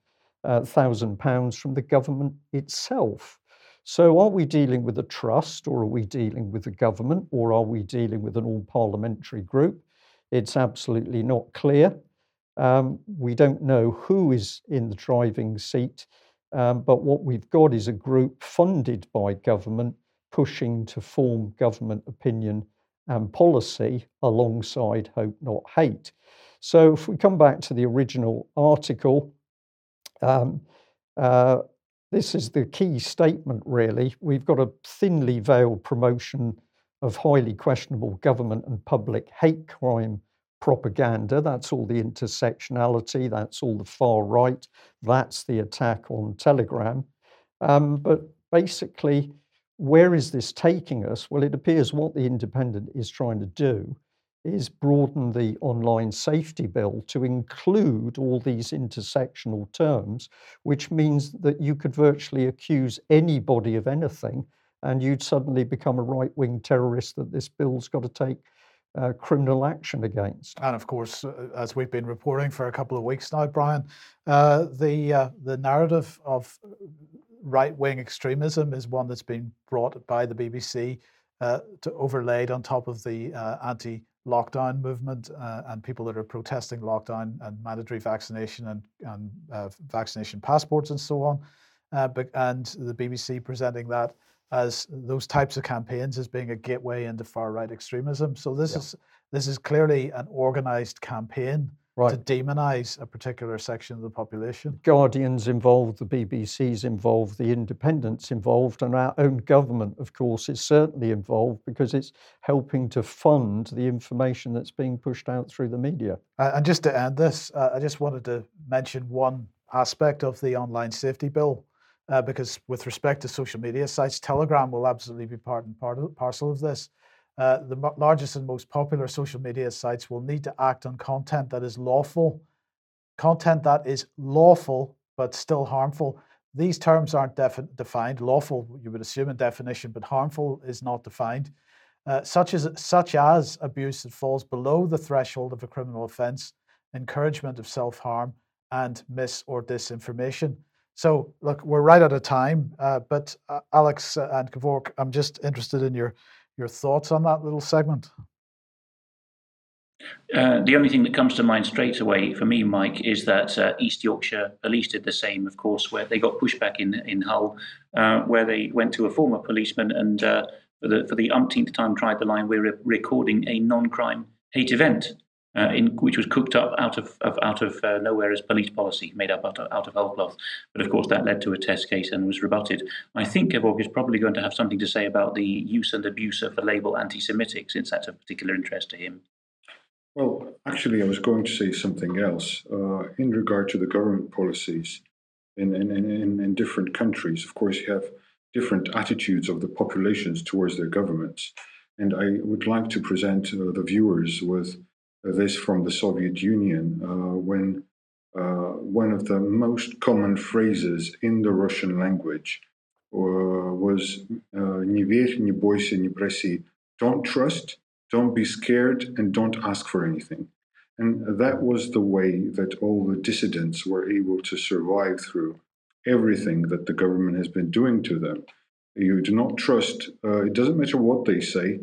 uh, pounds from the government itself. So, are we dealing with a trust or are we dealing with the government or are we dealing with an all parliamentary group? It's absolutely not clear. Um, we don't know who is in the driving seat, um, but what we've got is a group funded by government pushing to form government opinion and policy alongside hope, not hate. So, if we come back to the original article, um, uh, this is the key statement, really. We've got a thinly veiled promotion of highly questionable government and public hate crime propaganda. That's all the intersectionality, that's all the far right, that's the attack on Telegram. Um, but basically, where is this taking us? Well, it appears what the Independent is trying to do is broaden the online safety bill to include all these intersectional terms, which means that you could virtually accuse anybody of anything and you'd suddenly become a right wing terrorist that this bill's got to take uh, criminal action against. And of course, uh, as we've been reporting for a couple of weeks now, Brian, uh, the uh, the narrative of right wing extremism is one that's been brought by the BBC uh, to overlaid on top of the uh, anti lockdown movement uh, and people that are protesting lockdown and mandatory vaccination and, and uh, vaccination passports and so on. Uh, but, and the BBC presenting that as those types of campaigns as being a gateway into far right extremism. So this yeah. is this is clearly an organized campaign right. to demonize a particular section of the population. Guardian's involved, the BBC's involved, the independents involved, and our own government, of course, is certainly involved because it's helping to fund the information that's being pushed out through the media. Uh, and just to end this, uh, I just wanted to mention one aspect of the online safety bill. Uh, because with respect to social media sites, Telegram will absolutely be part and part of, parcel of this. Uh, the largest and most popular social media sites will need to act on content that is lawful, content that is lawful but still harmful. These terms aren't defi- defined. Lawful, you would assume in definition, but harmful is not defined. Uh, such as such as abuse that falls below the threshold of a criminal offence, encouragement of self harm, and mis or disinformation. So, look, we're right out of time, uh, but uh, Alex and Gevorg, I'm just interested in your your thoughts on that little segment? Uh, the only thing that comes to mind straight away for me, Mike, is that uh, East Yorkshire Police did the same, of course, where they got pushback in in Hull, uh, where they went to a former policeman and uh, for the for the umpteenth time tried the line, "We're re- recording a non-crime hate event," uh, in, which was cooked up out of, of out of uh, nowhere as police policy, made up out of, out of whole cloth. But of course, that led to a test case and was rebutted. I think Gevorg is probably going to have something to say about the use and abuse of the label anti-Semitic, since that's of particular interest to him. Well, actually, I was going to say something else uh, in regard to the government policies in, in, in, in different countries. Of course, you have different attitudes of the populations towards their governments. And I would like to present uh, the viewers with this from the Soviet Union uh, when uh, one of the most common phrases in the Russian language uh, was "Не верь, не бойся, не проси." Don't trust, don't be scared, and don't ask for anything. And that was the way that all the dissidents were able to survive through everything that the government has been doing to them. You do not trust, uh, it doesn't matter what they say,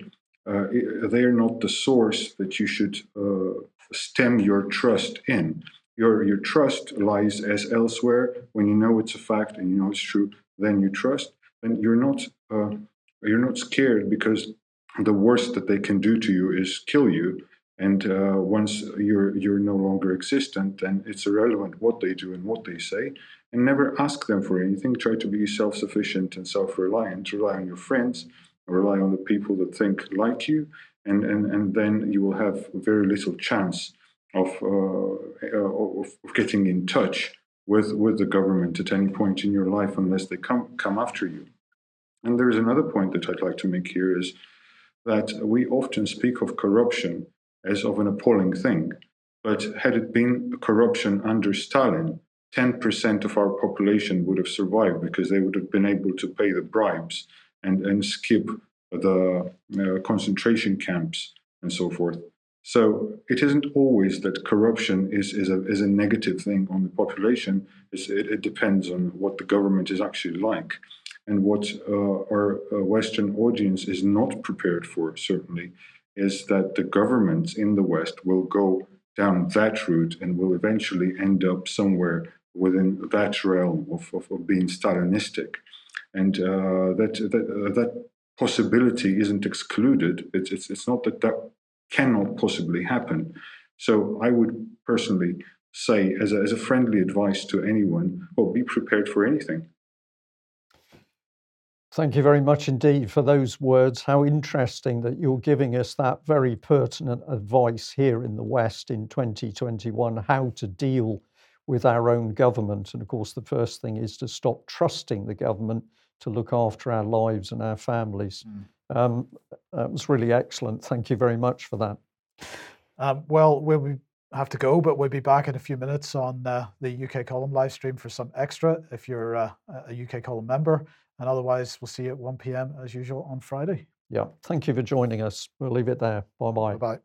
uh, they are not the source that you should uh, stem your trust in. Your, your trust lies as elsewhere. When you know it's a fact and you know it's true, then you trust. Then you're not uh, you're not scared because the worst that they can do to you is kill you. And uh, once you're you're no longer existent, then it's irrelevant what they do and what they say. And never ask them for anything. Try to be self-sufficient and self-reliant. Rely on your friends rely on the people that think like you, and, and, and then you will have very little chance of, uh, uh, of, getting in touch with, with the government at any point in your life unless they come, come after you. And there's another point that I'd like to make here is that we often speak of corruption as of an appalling thing. But had it been corruption under Stalin, 10% of our population would have survived because they would have been able to pay the bribes and, and skip the uh, concentration camps and so forth. So it isn't always that corruption is, is, a, is a negative thing on the population. It, it, depends on what the government is actually like. And what uh, our uh, Western audience is not prepared for, certainly, is that the governments in the West will go down that route and will eventually end up somewhere within that realm of, of, of being Stalinistic and uh, that that, uh, that possibility isn't excluded. It's, it's it's not that that cannot possibly happen. So I would personally say, as a, as a friendly advice to anyone, well, be prepared for anything. Thank you very much indeed for those words. How interesting that you're giving us that very pertinent advice here in the West in 2021 how to deal with our own government. And of course, the first thing is to stop trusting the government to look after our lives and our families. Mm. Um, that was really excellent. Thank you very much for that. Um, well, we'll have to go, but we'll be back in a few minutes on uh, the UK Column live stream for some extra if you're uh, a UK Column member. And otherwise, we'll see you at 1 p.m. as usual on Friday. Yeah. Thank you for joining us. We'll leave it there. Bye bye. Bye bye.